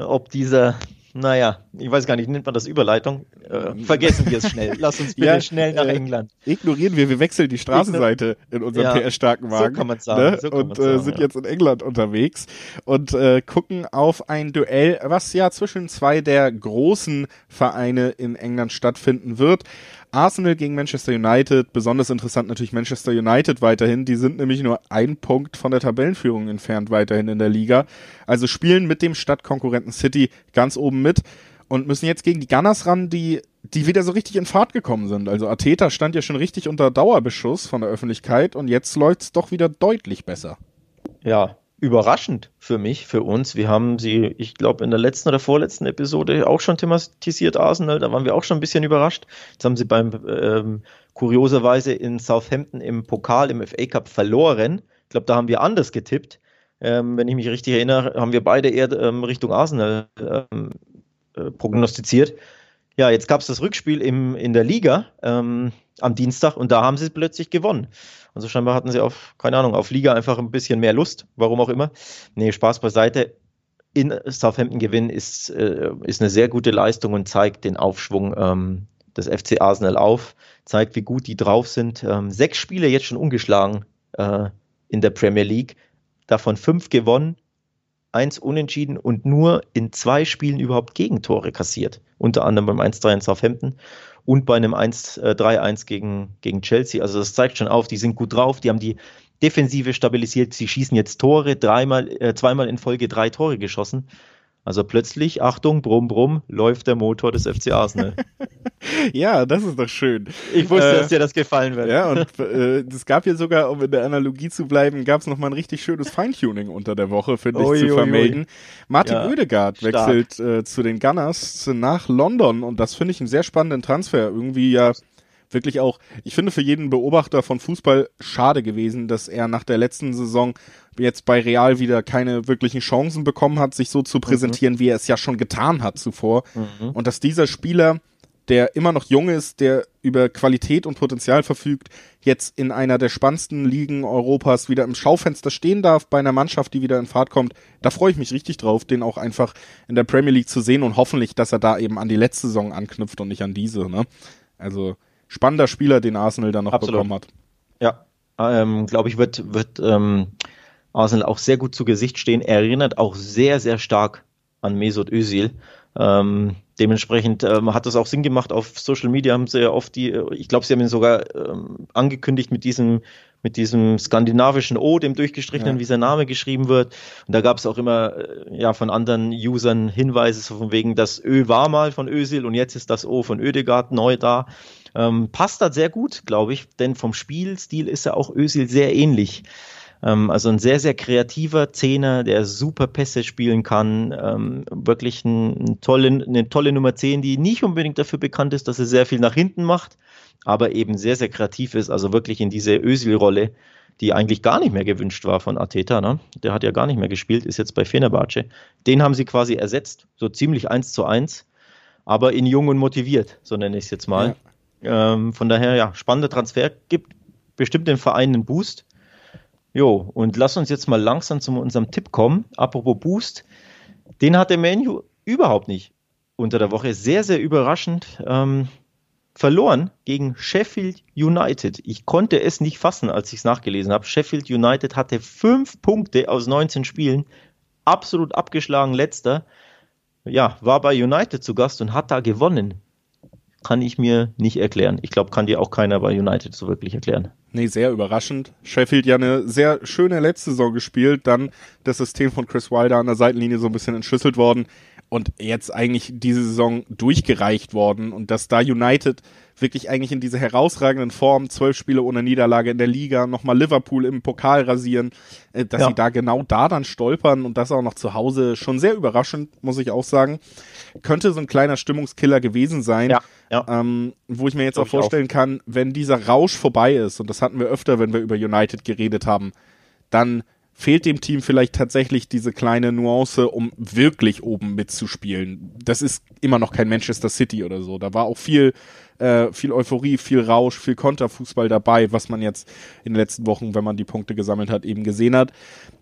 ob dieser, naja, ich weiß gar nicht, nennt man das Überleitung? Äh, vergessen wir es schnell. Lass uns bitte ja, schnell nach äh, England. Ignorieren wir, wir wechseln die Straßenseite in unserem ja, PS-starken Wagen. So kann man sagen. Ne? So und äh, sind ja. jetzt in England unterwegs und äh, gucken auf ein Duell, was ja zwischen zwei der großen Vereine in England stattfinden wird. Arsenal gegen Manchester United, besonders interessant natürlich Manchester United weiterhin. Die sind nämlich nur ein Punkt von der Tabellenführung entfernt weiterhin in der Liga. Also spielen mit dem Stadtkonkurrenten City ganz oben mit und müssen jetzt gegen die Gunners ran, die die wieder so richtig in Fahrt gekommen sind. Also Ateta stand ja schon richtig unter Dauerbeschuss von der Öffentlichkeit und jetzt läuft's doch wieder deutlich besser. Ja, überraschend für mich, für uns. Wir haben sie, ich glaube, in der letzten oder vorletzten Episode auch schon thematisiert, Arsenal. Da waren wir auch schon ein bisschen überrascht. Jetzt haben sie beim ähm, kurioserweise in Southampton im Pokal, im FA Cup verloren. Ich glaube, da haben wir anders getippt. Ähm, wenn ich mich richtig erinnere, haben wir beide eher ähm, Richtung Arsenal ähm, äh, prognostiziert. Ja, jetzt gab es das Rückspiel im, in der Liga ähm, am Dienstag und da haben sie plötzlich gewonnen. Also scheinbar hatten sie auf, keine Ahnung, auf Liga einfach ein bisschen mehr Lust, warum auch immer. Nee, Spaß beiseite. In Southampton gewinnen ist, äh, ist eine sehr gute Leistung und zeigt den Aufschwung ähm, des FC Arsenal auf, zeigt, wie gut die drauf sind. Ähm, sechs Spiele jetzt schon ungeschlagen äh, in der Premier League, davon fünf gewonnen, eins unentschieden und nur in zwei Spielen überhaupt Gegentore kassiert. Unter anderem beim 1-3 in Southampton und bei einem 1-3-1 äh, gegen, gegen Chelsea. Also das zeigt schon auf, die sind gut drauf, die haben die Defensive stabilisiert, sie schießen jetzt Tore, dreimal, äh, zweimal in Folge drei Tore geschossen. Also plötzlich, Achtung, brumm, brumm, läuft der Motor des FC Arsenal. ja, das ist doch schön. Ich wusste, äh, dass dir das gefallen wird. Ja, und äh, es gab hier sogar, um in der Analogie zu bleiben, gab es nochmal ein richtig schönes Feintuning unter der Woche, finde ich, zu vermelden. Martin ja, Oedegaard wechselt äh, zu den Gunners nach London und das finde ich einen sehr spannenden Transfer. Irgendwie ja wirklich auch, ich finde für jeden Beobachter von Fußball schade gewesen, dass er nach der letzten Saison jetzt bei Real wieder keine wirklichen Chancen bekommen hat, sich so zu präsentieren, mhm. wie er es ja schon getan hat zuvor. Mhm. Und dass dieser Spieler, der immer noch jung ist, der über Qualität und Potenzial verfügt, jetzt in einer der spannendsten Ligen Europas wieder im Schaufenster stehen darf bei einer Mannschaft, die wieder in Fahrt kommt. Da freue ich mich richtig drauf, den auch einfach in der Premier League zu sehen und hoffentlich, dass er da eben an die letzte Saison anknüpft und nicht an diese. Ne? Also spannender Spieler, den Arsenal dann noch Absolut. bekommen hat. Ja, ähm, glaube ich, wird, wird ähm, Arsenal auch sehr gut zu Gesicht stehen. Er erinnert auch sehr, sehr stark an Mesut Özil. Ähm, dementsprechend ähm, hat das auch Sinn gemacht. Auf Social Media haben sie ja oft die, ich glaube, sie haben ihn sogar ähm, angekündigt mit diesem, mit diesem skandinavischen O, dem durchgestrichenen, ja. wie sein Name geschrieben wird. Und da gab es auch immer äh, ja von anderen Usern Hinweise von wegen, das Ö war mal von Özil und jetzt ist das O von Ödegard neu da. Ähm, passt da sehr gut, glaube ich, denn vom Spielstil ist er auch Özil sehr ähnlich. Ähm, also ein sehr, sehr kreativer Zehner, der super Pässe spielen kann. Ähm, wirklich ein, tolle, eine tolle Nummer 10, die nicht unbedingt dafür bekannt ist, dass er sehr viel nach hinten macht, aber eben sehr, sehr kreativ ist. Also wirklich in diese Ösil-Rolle, die eigentlich gar nicht mehr gewünscht war von Ateta. Ne? Der hat ja gar nicht mehr gespielt, ist jetzt bei Fenerbahce. Den haben sie quasi ersetzt, so ziemlich eins zu eins, aber in jung und motiviert, so nenne ich es jetzt mal. Ja. Ähm, von daher, ja, spannender Transfer, gibt bestimmt den Verein einen Boost. Jo, und lass uns jetzt mal langsam zu unserem Tipp kommen. Apropos Boost, den hat der Menu überhaupt nicht unter der Woche. Sehr, sehr überraschend ähm, verloren gegen Sheffield United. Ich konnte es nicht fassen, als ich es nachgelesen habe. Sheffield United hatte fünf Punkte aus 19 Spielen, absolut abgeschlagen letzter. Ja, war bei United zu Gast und hat da gewonnen kann ich mir nicht erklären. Ich glaube, kann dir auch keiner bei United so wirklich erklären. Nee, sehr überraschend. Sheffield ja eine sehr schöne letzte Saison gespielt, dann das System von Chris Wilder an der Seitenlinie so ein bisschen entschlüsselt worden und jetzt eigentlich diese Saison durchgereicht worden und dass da United wirklich eigentlich in dieser herausragenden Form, zwölf Spiele ohne Niederlage in der Liga, nochmal Liverpool im Pokal rasieren, äh, dass ja. sie da genau da dann stolpern und das auch noch zu Hause schon sehr überraschend, muss ich auch sagen. Könnte so ein kleiner Stimmungskiller gewesen sein, ja, ja. Ähm, wo ich mir jetzt Glaube auch vorstellen auch. kann, wenn dieser Rausch vorbei ist, und das hatten wir öfter, wenn wir über United geredet haben, dann fehlt dem Team vielleicht tatsächlich diese kleine Nuance, um wirklich oben mitzuspielen. Das ist immer noch kein Manchester City oder so. Da war auch viel, äh, viel Euphorie, viel Rausch, viel Konterfußball dabei, was man jetzt in den letzten Wochen, wenn man die Punkte gesammelt hat, eben gesehen hat.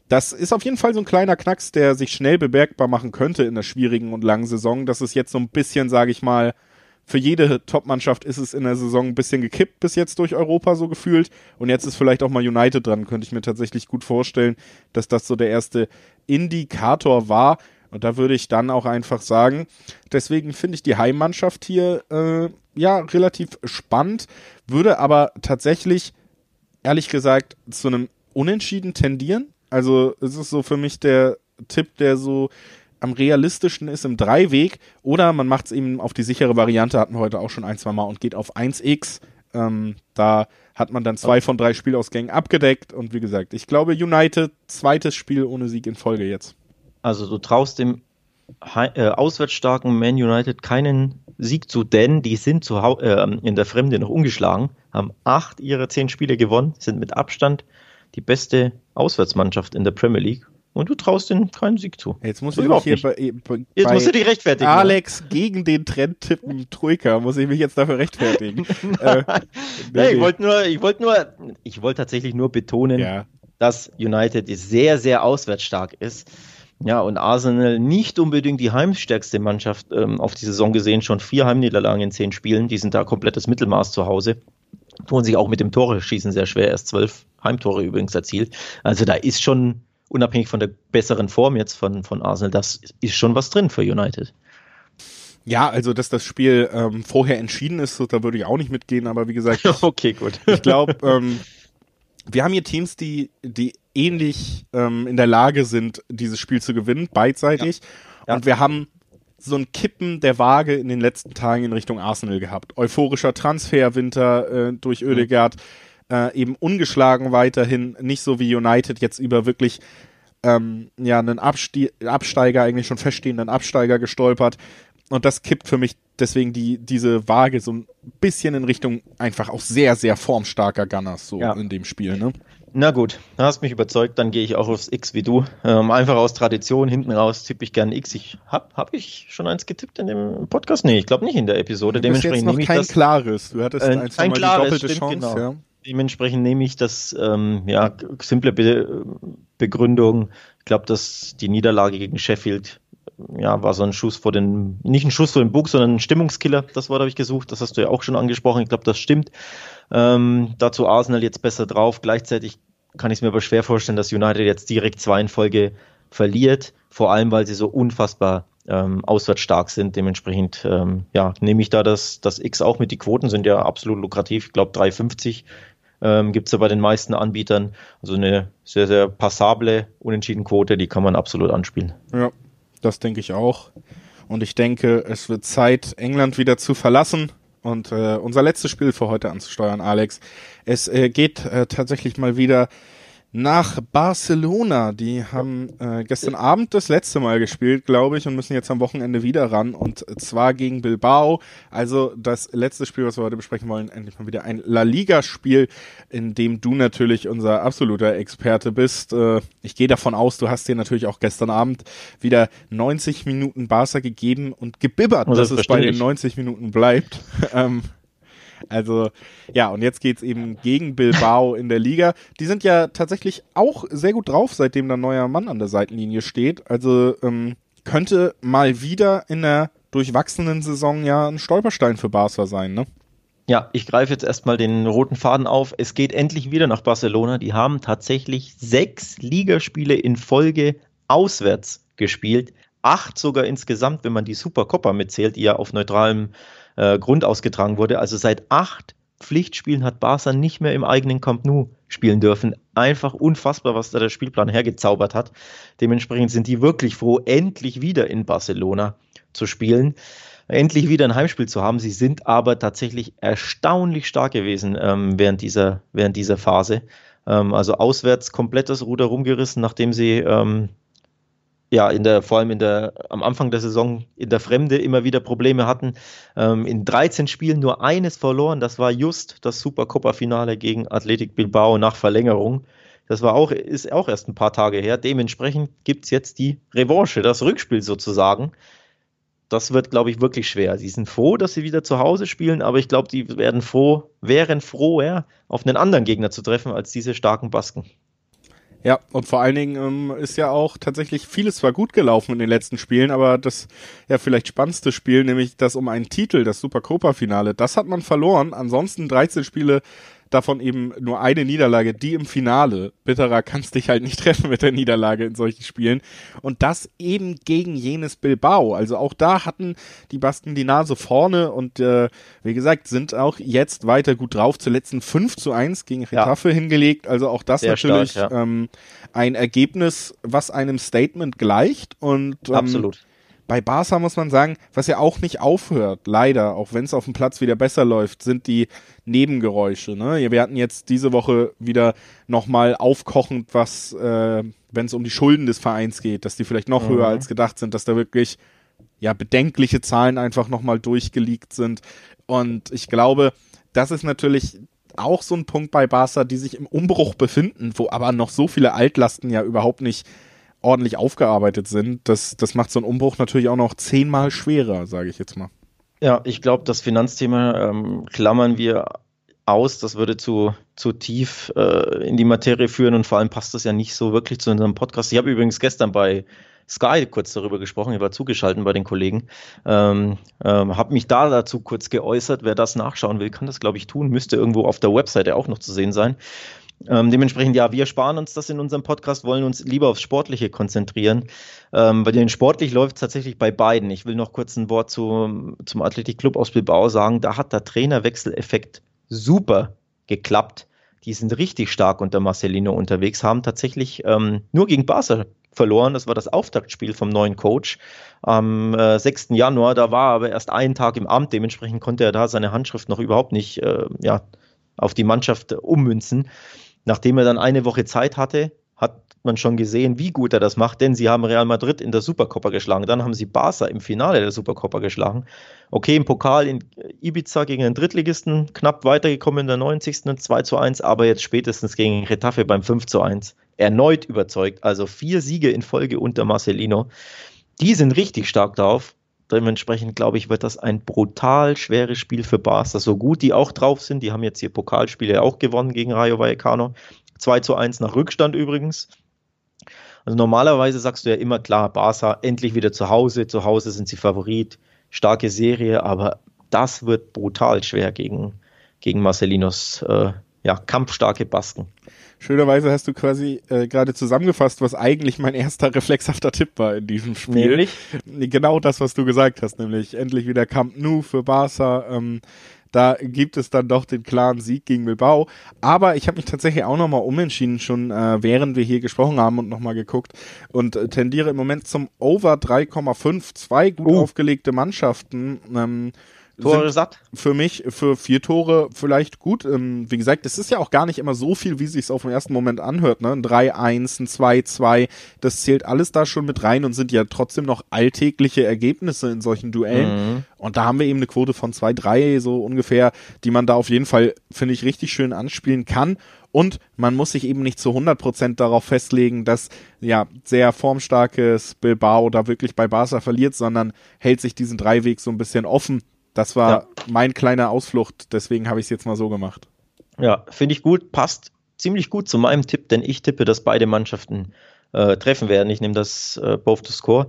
Das ist auf jeden Fall so ein kleiner Knacks, der sich schnell bemerkbar machen könnte in der schwierigen und langen Saison. Das ist jetzt so ein bisschen, sage ich mal, für jede Top-Mannschaft ist es in der Saison ein bisschen gekippt bis jetzt durch Europa so gefühlt. Und jetzt ist vielleicht auch mal United dran, könnte ich mir tatsächlich gut vorstellen, dass das so der erste Indikator war. Und da würde ich dann auch einfach sagen, deswegen finde ich die Heimmannschaft hier äh, ja relativ spannend, würde aber tatsächlich, ehrlich gesagt, zu einem Unentschieden tendieren. Also es ist so für mich der Tipp, der so am realistischen ist im Dreiweg oder man macht es eben auf die sichere Variante, hatten wir heute auch schon ein, zwei Mal und geht auf 1x. Ähm, da hat man dann zwei von drei Spielausgängen abgedeckt und wie gesagt, ich glaube United zweites Spiel ohne Sieg in Folge jetzt. Also du traust dem äh, auswärtsstarken Man United keinen Sieg zu, denn die sind zu äh, in der Fremde noch ungeschlagen, haben acht ihrer zehn Spiele gewonnen, sind mit Abstand die beste Auswärtsmannschaft in der Premier League und du traust ihnen keinen Sieg zu. Jetzt muss ich mich hier bei, bei, jetzt musst du dich rechtfertigen. Alex oder? gegen den Trend tippen Troika, muss ich mich jetzt dafür rechtfertigen. äh, nee, ich wollte nur, ich wollte nur, ich wollte tatsächlich nur betonen, ja. dass United sehr, sehr auswärtsstark ist. Ja, und Arsenal nicht unbedingt die heimstärkste Mannschaft ähm, auf die Saison gesehen, schon vier Heimniederlagen in zehn Spielen, die sind da komplettes Mittelmaß zu Hause. Tun sich auch mit dem Tore schießen sehr schwer, erst zwölf Heimtore übrigens erzielt. Also da ist schon unabhängig von der besseren Form jetzt von, von Arsenal, das ist schon was drin für United. Ja, also dass das Spiel ähm, vorher entschieden ist, da würde ich auch nicht mitgehen, aber wie gesagt, okay, gut. ich glaube, ähm, wir haben hier Teams, die, die ähnlich ähm, in der Lage sind, dieses Spiel zu gewinnen, beidseitig. Ja. Ja. Und wir haben so ein Kippen der Waage in den letzten Tagen in Richtung Arsenal gehabt. Euphorischer Transferwinter äh, durch Oedegaard. Mhm äh, eben ungeschlagen weiterhin, nicht so wie United jetzt über wirklich ähm, ja einen Abstie Absteiger, eigentlich schon feststehenden Absteiger gestolpert. Und das kippt für mich deswegen die, diese Waage so ein bisschen in Richtung einfach auch sehr, sehr formstarker Gunners so ja. in dem Spiel, ne? Na gut, du hast mich überzeugt, dann gehe ich auch aufs X wie du. Ähm, einfach aus Tradition, hinten raus tippe ich gerne X. Ich hab, hab ich schon eins getippt in dem Podcast? Nee, ich glaube nicht in der Episode. Du Dementsprechend jetzt noch kein das, klares. Du hattest äh, ein, zwei Mal die doppelte stimmt, Chance, genau. ja. Dementsprechend nehme ich das, ähm, ja, simple Be Begründung. Ich glaube, dass die Niederlage gegen Sheffield, ja, war so ein Schuss vor den, nicht ein Schuss vor den Bug, sondern ein Stimmungskiller. Das Wort habe ich gesucht. Das hast du ja auch schon angesprochen. Ich glaube, das stimmt. Ähm, dazu Arsenal jetzt besser drauf. Gleichzeitig kann ich es mir aber schwer vorstellen, dass United jetzt direkt zwei in Folge verliert. Vor allem, weil sie so unfassbar ähm, auswärts stark sind. Dementsprechend ähm, ja, nehme ich da das, das X auch mit. Die Quoten sind ja absolut lukrativ. Ich glaube 3,50 ähm, gibt es ja bei den meisten Anbietern. Also eine sehr, sehr passable Unentschieden-Quote, die kann man absolut anspielen. Ja, das denke ich auch. Und ich denke, es wird Zeit, England wieder zu verlassen und äh, unser letztes Spiel für heute anzusteuern, Alex. Es äh, geht äh, tatsächlich mal wieder nach Barcelona. Die haben äh, gestern Abend das letzte Mal gespielt, glaube ich, und müssen jetzt am Wochenende wieder ran. Und zwar gegen Bilbao. Also das letzte Spiel, was wir heute besprechen wollen, endlich mal wieder ein La Liga-Spiel, in dem du natürlich unser absoluter Experte bist. Äh, ich gehe davon aus, du hast dir natürlich auch gestern Abend wieder 90 Minuten Barca gegeben und gebibbert, dass es bei den 90 Minuten bleibt. ähm, also ja, und jetzt geht's eben gegen Bilbao in der Liga. Die sind ja tatsächlich auch sehr gut drauf, seitdem da neuer Mann an der Seitenlinie steht. Also ähm, könnte mal wieder in der durchwachsenen Saison ja ein Stolperstein für Barca sein, ne? Ja, ich greife jetzt erstmal den roten Faden auf. Es geht endlich wieder nach Barcelona. Die haben tatsächlich sechs Ligaspiele in Folge auswärts gespielt. Acht sogar insgesamt, wenn man die Supercoppa mitzählt, die ja auf neutralem äh, Grund ausgetragen wurde. Also seit acht Pflichtspielen hat Barca nicht mehr im eigenen Camp Nou spielen dürfen. Einfach unfassbar, was da der Spielplan hergezaubert hat. Dementsprechend sind die wirklich froh, endlich wieder in Barcelona zu spielen, endlich wieder ein Heimspiel zu haben. Sie sind aber tatsächlich erstaunlich stark gewesen ähm, während, dieser, während dieser Phase. Ähm, also auswärts komplett das Ruder rumgerissen, nachdem sie ähm, ja, in der, vor allem in der, am Anfang der Saison in der Fremde immer wieder Probleme hatten. Ähm, in 13 Spielen nur eines verloren. Das war just das Supercopa-Finale gegen Athletic Bilbao nach Verlängerung. Das war auch, ist auch erst ein paar Tage her. Dementsprechend gibt es jetzt die Revanche, das Rückspiel sozusagen. Das wird, glaube ich, wirklich schwer. Sie sind froh, dass sie wieder zu Hause spielen, aber ich glaube, die werden froh, wären froh, ja, auf einen anderen Gegner zu treffen als diese starken Basken. Ja, und vor allen Dingen ähm, ist ja auch tatsächlich vieles zwar gut gelaufen in den letzten Spielen, aber das ja vielleicht spannendste Spiel, nämlich das um einen Titel, das Supercopa-Finale, das hat man verloren. Ansonsten 13 Spiele davon eben nur eine Niederlage, die im Finale. Bitterer kannst dich halt nicht treffen mit der Niederlage in solchen Spielen. Und das eben gegen jenes Bilbao. Also auch da hatten die Basken die Nase vorne und äh, wie gesagt, sind auch jetzt weiter gut drauf. Zuletzt ein 5 zu 1 gegen Retafe ja. hingelegt. Also auch das Sehr natürlich stark, ja. ähm, ein Ergebnis, was einem Statement gleicht. Und ähm, Absolut bei Barca muss man sagen, was ja auch nicht aufhört, leider, auch wenn es auf dem Platz wieder besser läuft, sind die Nebengeräusche. Ne? Wir hatten jetzt diese Woche wieder nochmal aufkochend, was, äh, wenn es um die Schulden des Vereins geht, dass die vielleicht noch mhm. höher als gedacht sind, dass da wirklich ja bedenkliche Zahlen einfach nochmal durchgeleakt sind. Und ich glaube, das ist natürlich auch so ein Punkt bei Barca, die sich im Umbruch befinden, wo aber noch so viele Altlasten ja überhaupt nicht ordentlich aufgearbeitet sind, das, das macht so einen Umbruch natürlich auch noch zehnmal schwerer, sage ich jetzt mal. Ja, ich glaube, das Finanzthema ähm, klammern wir aus. Das würde zu, zu tief äh, in die Materie führen und vor allem passt das ja nicht so wirklich zu unserem Podcast. Ich habe übrigens gestern bei Sky kurz darüber gesprochen, ich war zugeschaltet bei den Kollegen, ähm, ähm, habe mich da dazu kurz geäußert. Wer das nachschauen will, kann das, glaube ich, tun. Müsste irgendwo auf der Webseite auch noch zu sehen sein. Ähm, dementsprechend, ja, wir sparen uns das in unserem Podcast, wollen uns lieber aufs Sportliche konzentrieren. Ähm, bei den sportlich läuft es tatsächlich bei beiden. Ich will noch kurz ein Wort zu, zum Athletikclub aus Bilbao sagen. Da hat der Trainerwechseleffekt super geklappt. Die sind richtig stark unter Marcelino unterwegs, haben tatsächlich ähm, nur gegen Barca verloren. Das war das Auftaktspiel vom neuen Coach am äh, 6. Januar. Da war er aber erst einen Tag im Amt. Dementsprechend konnte er da seine Handschrift noch überhaupt nicht äh, ja, auf die Mannschaft ummünzen. Nachdem er dann eine Woche Zeit hatte, hat man schon gesehen, wie gut er das macht, denn sie haben Real Madrid in der Supercoppa geschlagen, dann haben sie Barca im Finale der Supercoppa geschlagen. Okay, im Pokal in Ibiza gegen den Drittligisten, knapp weitergekommen in der 90. 2 zu 1, aber jetzt spätestens gegen Retafe beim 5 zu 1 erneut überzeugt. Also vier Siege in Folge unter Marcelino. Die sind richtig stark drauf. Dementsprechend glaube ich, wird das ein brutal schweres Spiel für Barca. So gut die auch drauf sind, die haben jetzt ihr Pokalspiele auch gewonnen gegen Rayo Vallecano. 2 zu 1 nach Rückstand übrigens. Also normalerweise sagst du ja immer klar, Barca endlich wieder zu Hause. Zu Hause sind sie Favorit. Starke Serie, aber das wird brutal schwer gegen, gegen Marcelinos äh, ja, kampfstarke Basken. Schönerweise hast du quasi äh, gerade zusammengefasst, was eigentlich mein erster reflexhafter Tipp war in diesem Spiel. Nämlich? Genau das, was du gesagt hast, nämlich endlich wieder Camp Nou für Barca. Ähm, da gibt es dann doch den klaren Sieg gegen Bilbao. Aber ich habe mich tatsächlich auch nochmal umentschieden, schon äh, während wir hier gesprochen haben und nochmal geguckt und äh, tendiere im Moment zum Over 3,5. Zwei gut uh. aufgelegte Mannschaften. Ähm, Tore satt. Für mich, für vier Tore vielleicht gut. Ähm, wie gesagt, es ist ja auch gar nicht immer so viel, wie sich auf den ersten Moment anhört. Ne? Ein 3-1, ein 2-2, das zählt alles da schon mit rein und sind ja trotzdem noch alltägliche Ergebnisse in solchen Duellen. Mhm. Und da haben wir eben eine Quote von 2-3 so ungefähr, die man da auf jeden Fall, finde ich, richtig schön anspielen kann. Und man muss sich eben nicht zu 100% darauf festlegen, dass ja sehr formstarkes Bilbao da wirklich bei Barca verliert, sondern hält sich diesen Dreiweg so ein bisschen offen. Das war ja. mein kleiner Ausflucht, deswegen habe ich es jetzt mal so gemacht. Ja, finde ich gut, passt ziemlich gut zu meinem Tipp, denn ich tippe, dass beide Mannschaften äh, treffen werden. Ich nehme das äh, Both to Score,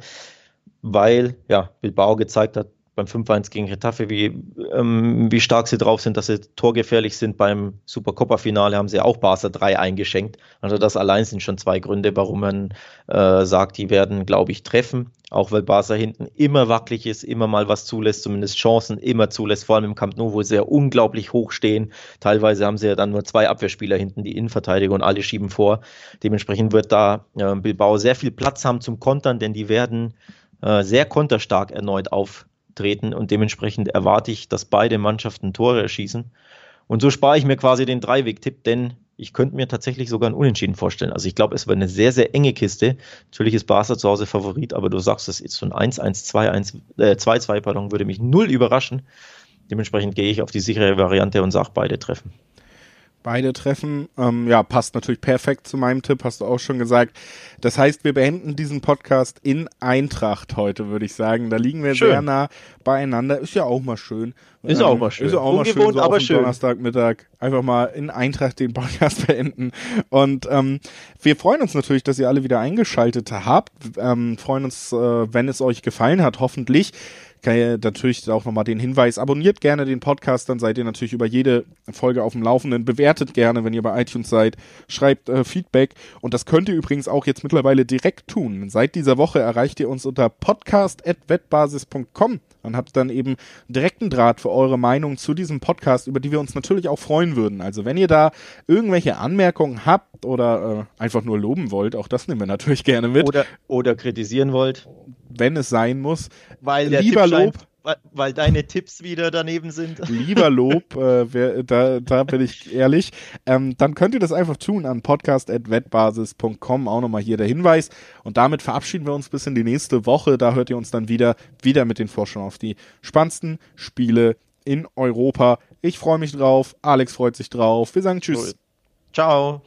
weil ja Bilbao gezeigt hat, beim 5-1 gegen Retafe, wie, ähm, wie stark sie drauf sind, dass sie torgefährlich sind. Beim Supercopa-Finale haben sie auch Barca 3 eingeschenkt. Also das allein sind schon zwei Gründe, warum man äh, sagt, die werden, glaube ich, treffen. Auch weil Barca hinten immer wackelig ist, immer mal was zulässt, zumindest Chancen immer zulässt, vor allem im Camp Nou, wo sie ja unglaublich hoch stehen. Teilweise haben sie ja dann nur zwei Abwehrspieler hinten, die Innenverteidiger und alle schieben vor. Dementsprechend wird da äh, Bilbao sehr viel Platz haben zum Kontern, denn die werden äh, sehr konterstark erneut auf treten und dementsprechend erwarte ich, dass beide Mannschaften Tore erschießen. Und so spare ich mir quasi den Dreiweg-Tipp, denn ich könnte mir tatsächlich sogar ein Unentschieden vorstellen. Also ich glaube, es wird eine sehr, sehr enge Kiste. Natürlich ist Barca zu Hause Favorit, aber du sagst, es ist so ein 1-1, 2-1, äh, pardon, würde mich null überraschen. Dementsprechend gehe ich auf die sichere Variante und sage beide treffen. Beide treffen. Ähm, ja, passt natürlich perfekt zu meinem Tipp, hast du auch schon gesagt. Das heißt, wir beenden diesen Podcast in Eintracht heute, würde ich sagen. Da liegen wir schön. sehr nah beieinander. Ist ja auch mal schön. Ist ähm, auch mal schön. Ist auch mal schön, so aber schön. Donnerstagmittag einfach mal in Eintracht den Podcast beenden. Und ähm, wir freuen uns natürlich, dass ihr alle wieder eingeschaltet habt. Ähm, freuen uns, äh, wenn es euch gefallen hat, hoffentlich kann ihr natürlich auch nochmal den Hinweis, abonniert gerne den Podcast, dann seid ihr natürlich über jede Folge auf dem Laufenden. Bewertet gerne, wenn ihr bei iTunes seid. Schreibt äh, Feedback. Und das könnt ihr übrigens auch jetzt mittlerweile direkt tun. Seit dieser Woche erreicht ihr uns unter podcast.wettbasis.com und habt dann eben direkten Draht für eure Meinung zu diesem Podcast, über die wir uns natürlich auch freuen würden. Also wenn ihr da irgendwelche Anmerkungen habt oder äh, einfach nur loben wollt, auch das nehmen wir natürlich gerne mit. Oder, oder kritisieren wollt wenn es sein muss. Weil lieber Lob. Weil, weil deine Tipps wieder daneben sind. Lieber Lob, äh, wer, da, da bin ich ehrlich. Ähm, dann könnt ihr das einfach tun an podcast.wettbasis.com. Auch nochmal hier der Hinweis. Und damit verabschieden wir uns bis in die nächste Woche. Da hört ihr uns dann wieder, wieder mit den Vorschau auf die spannendsten Spiele in Europa. Ich freue mich drauf. Alex freut sich drauf. Wir sagen Tschüss. Ciao.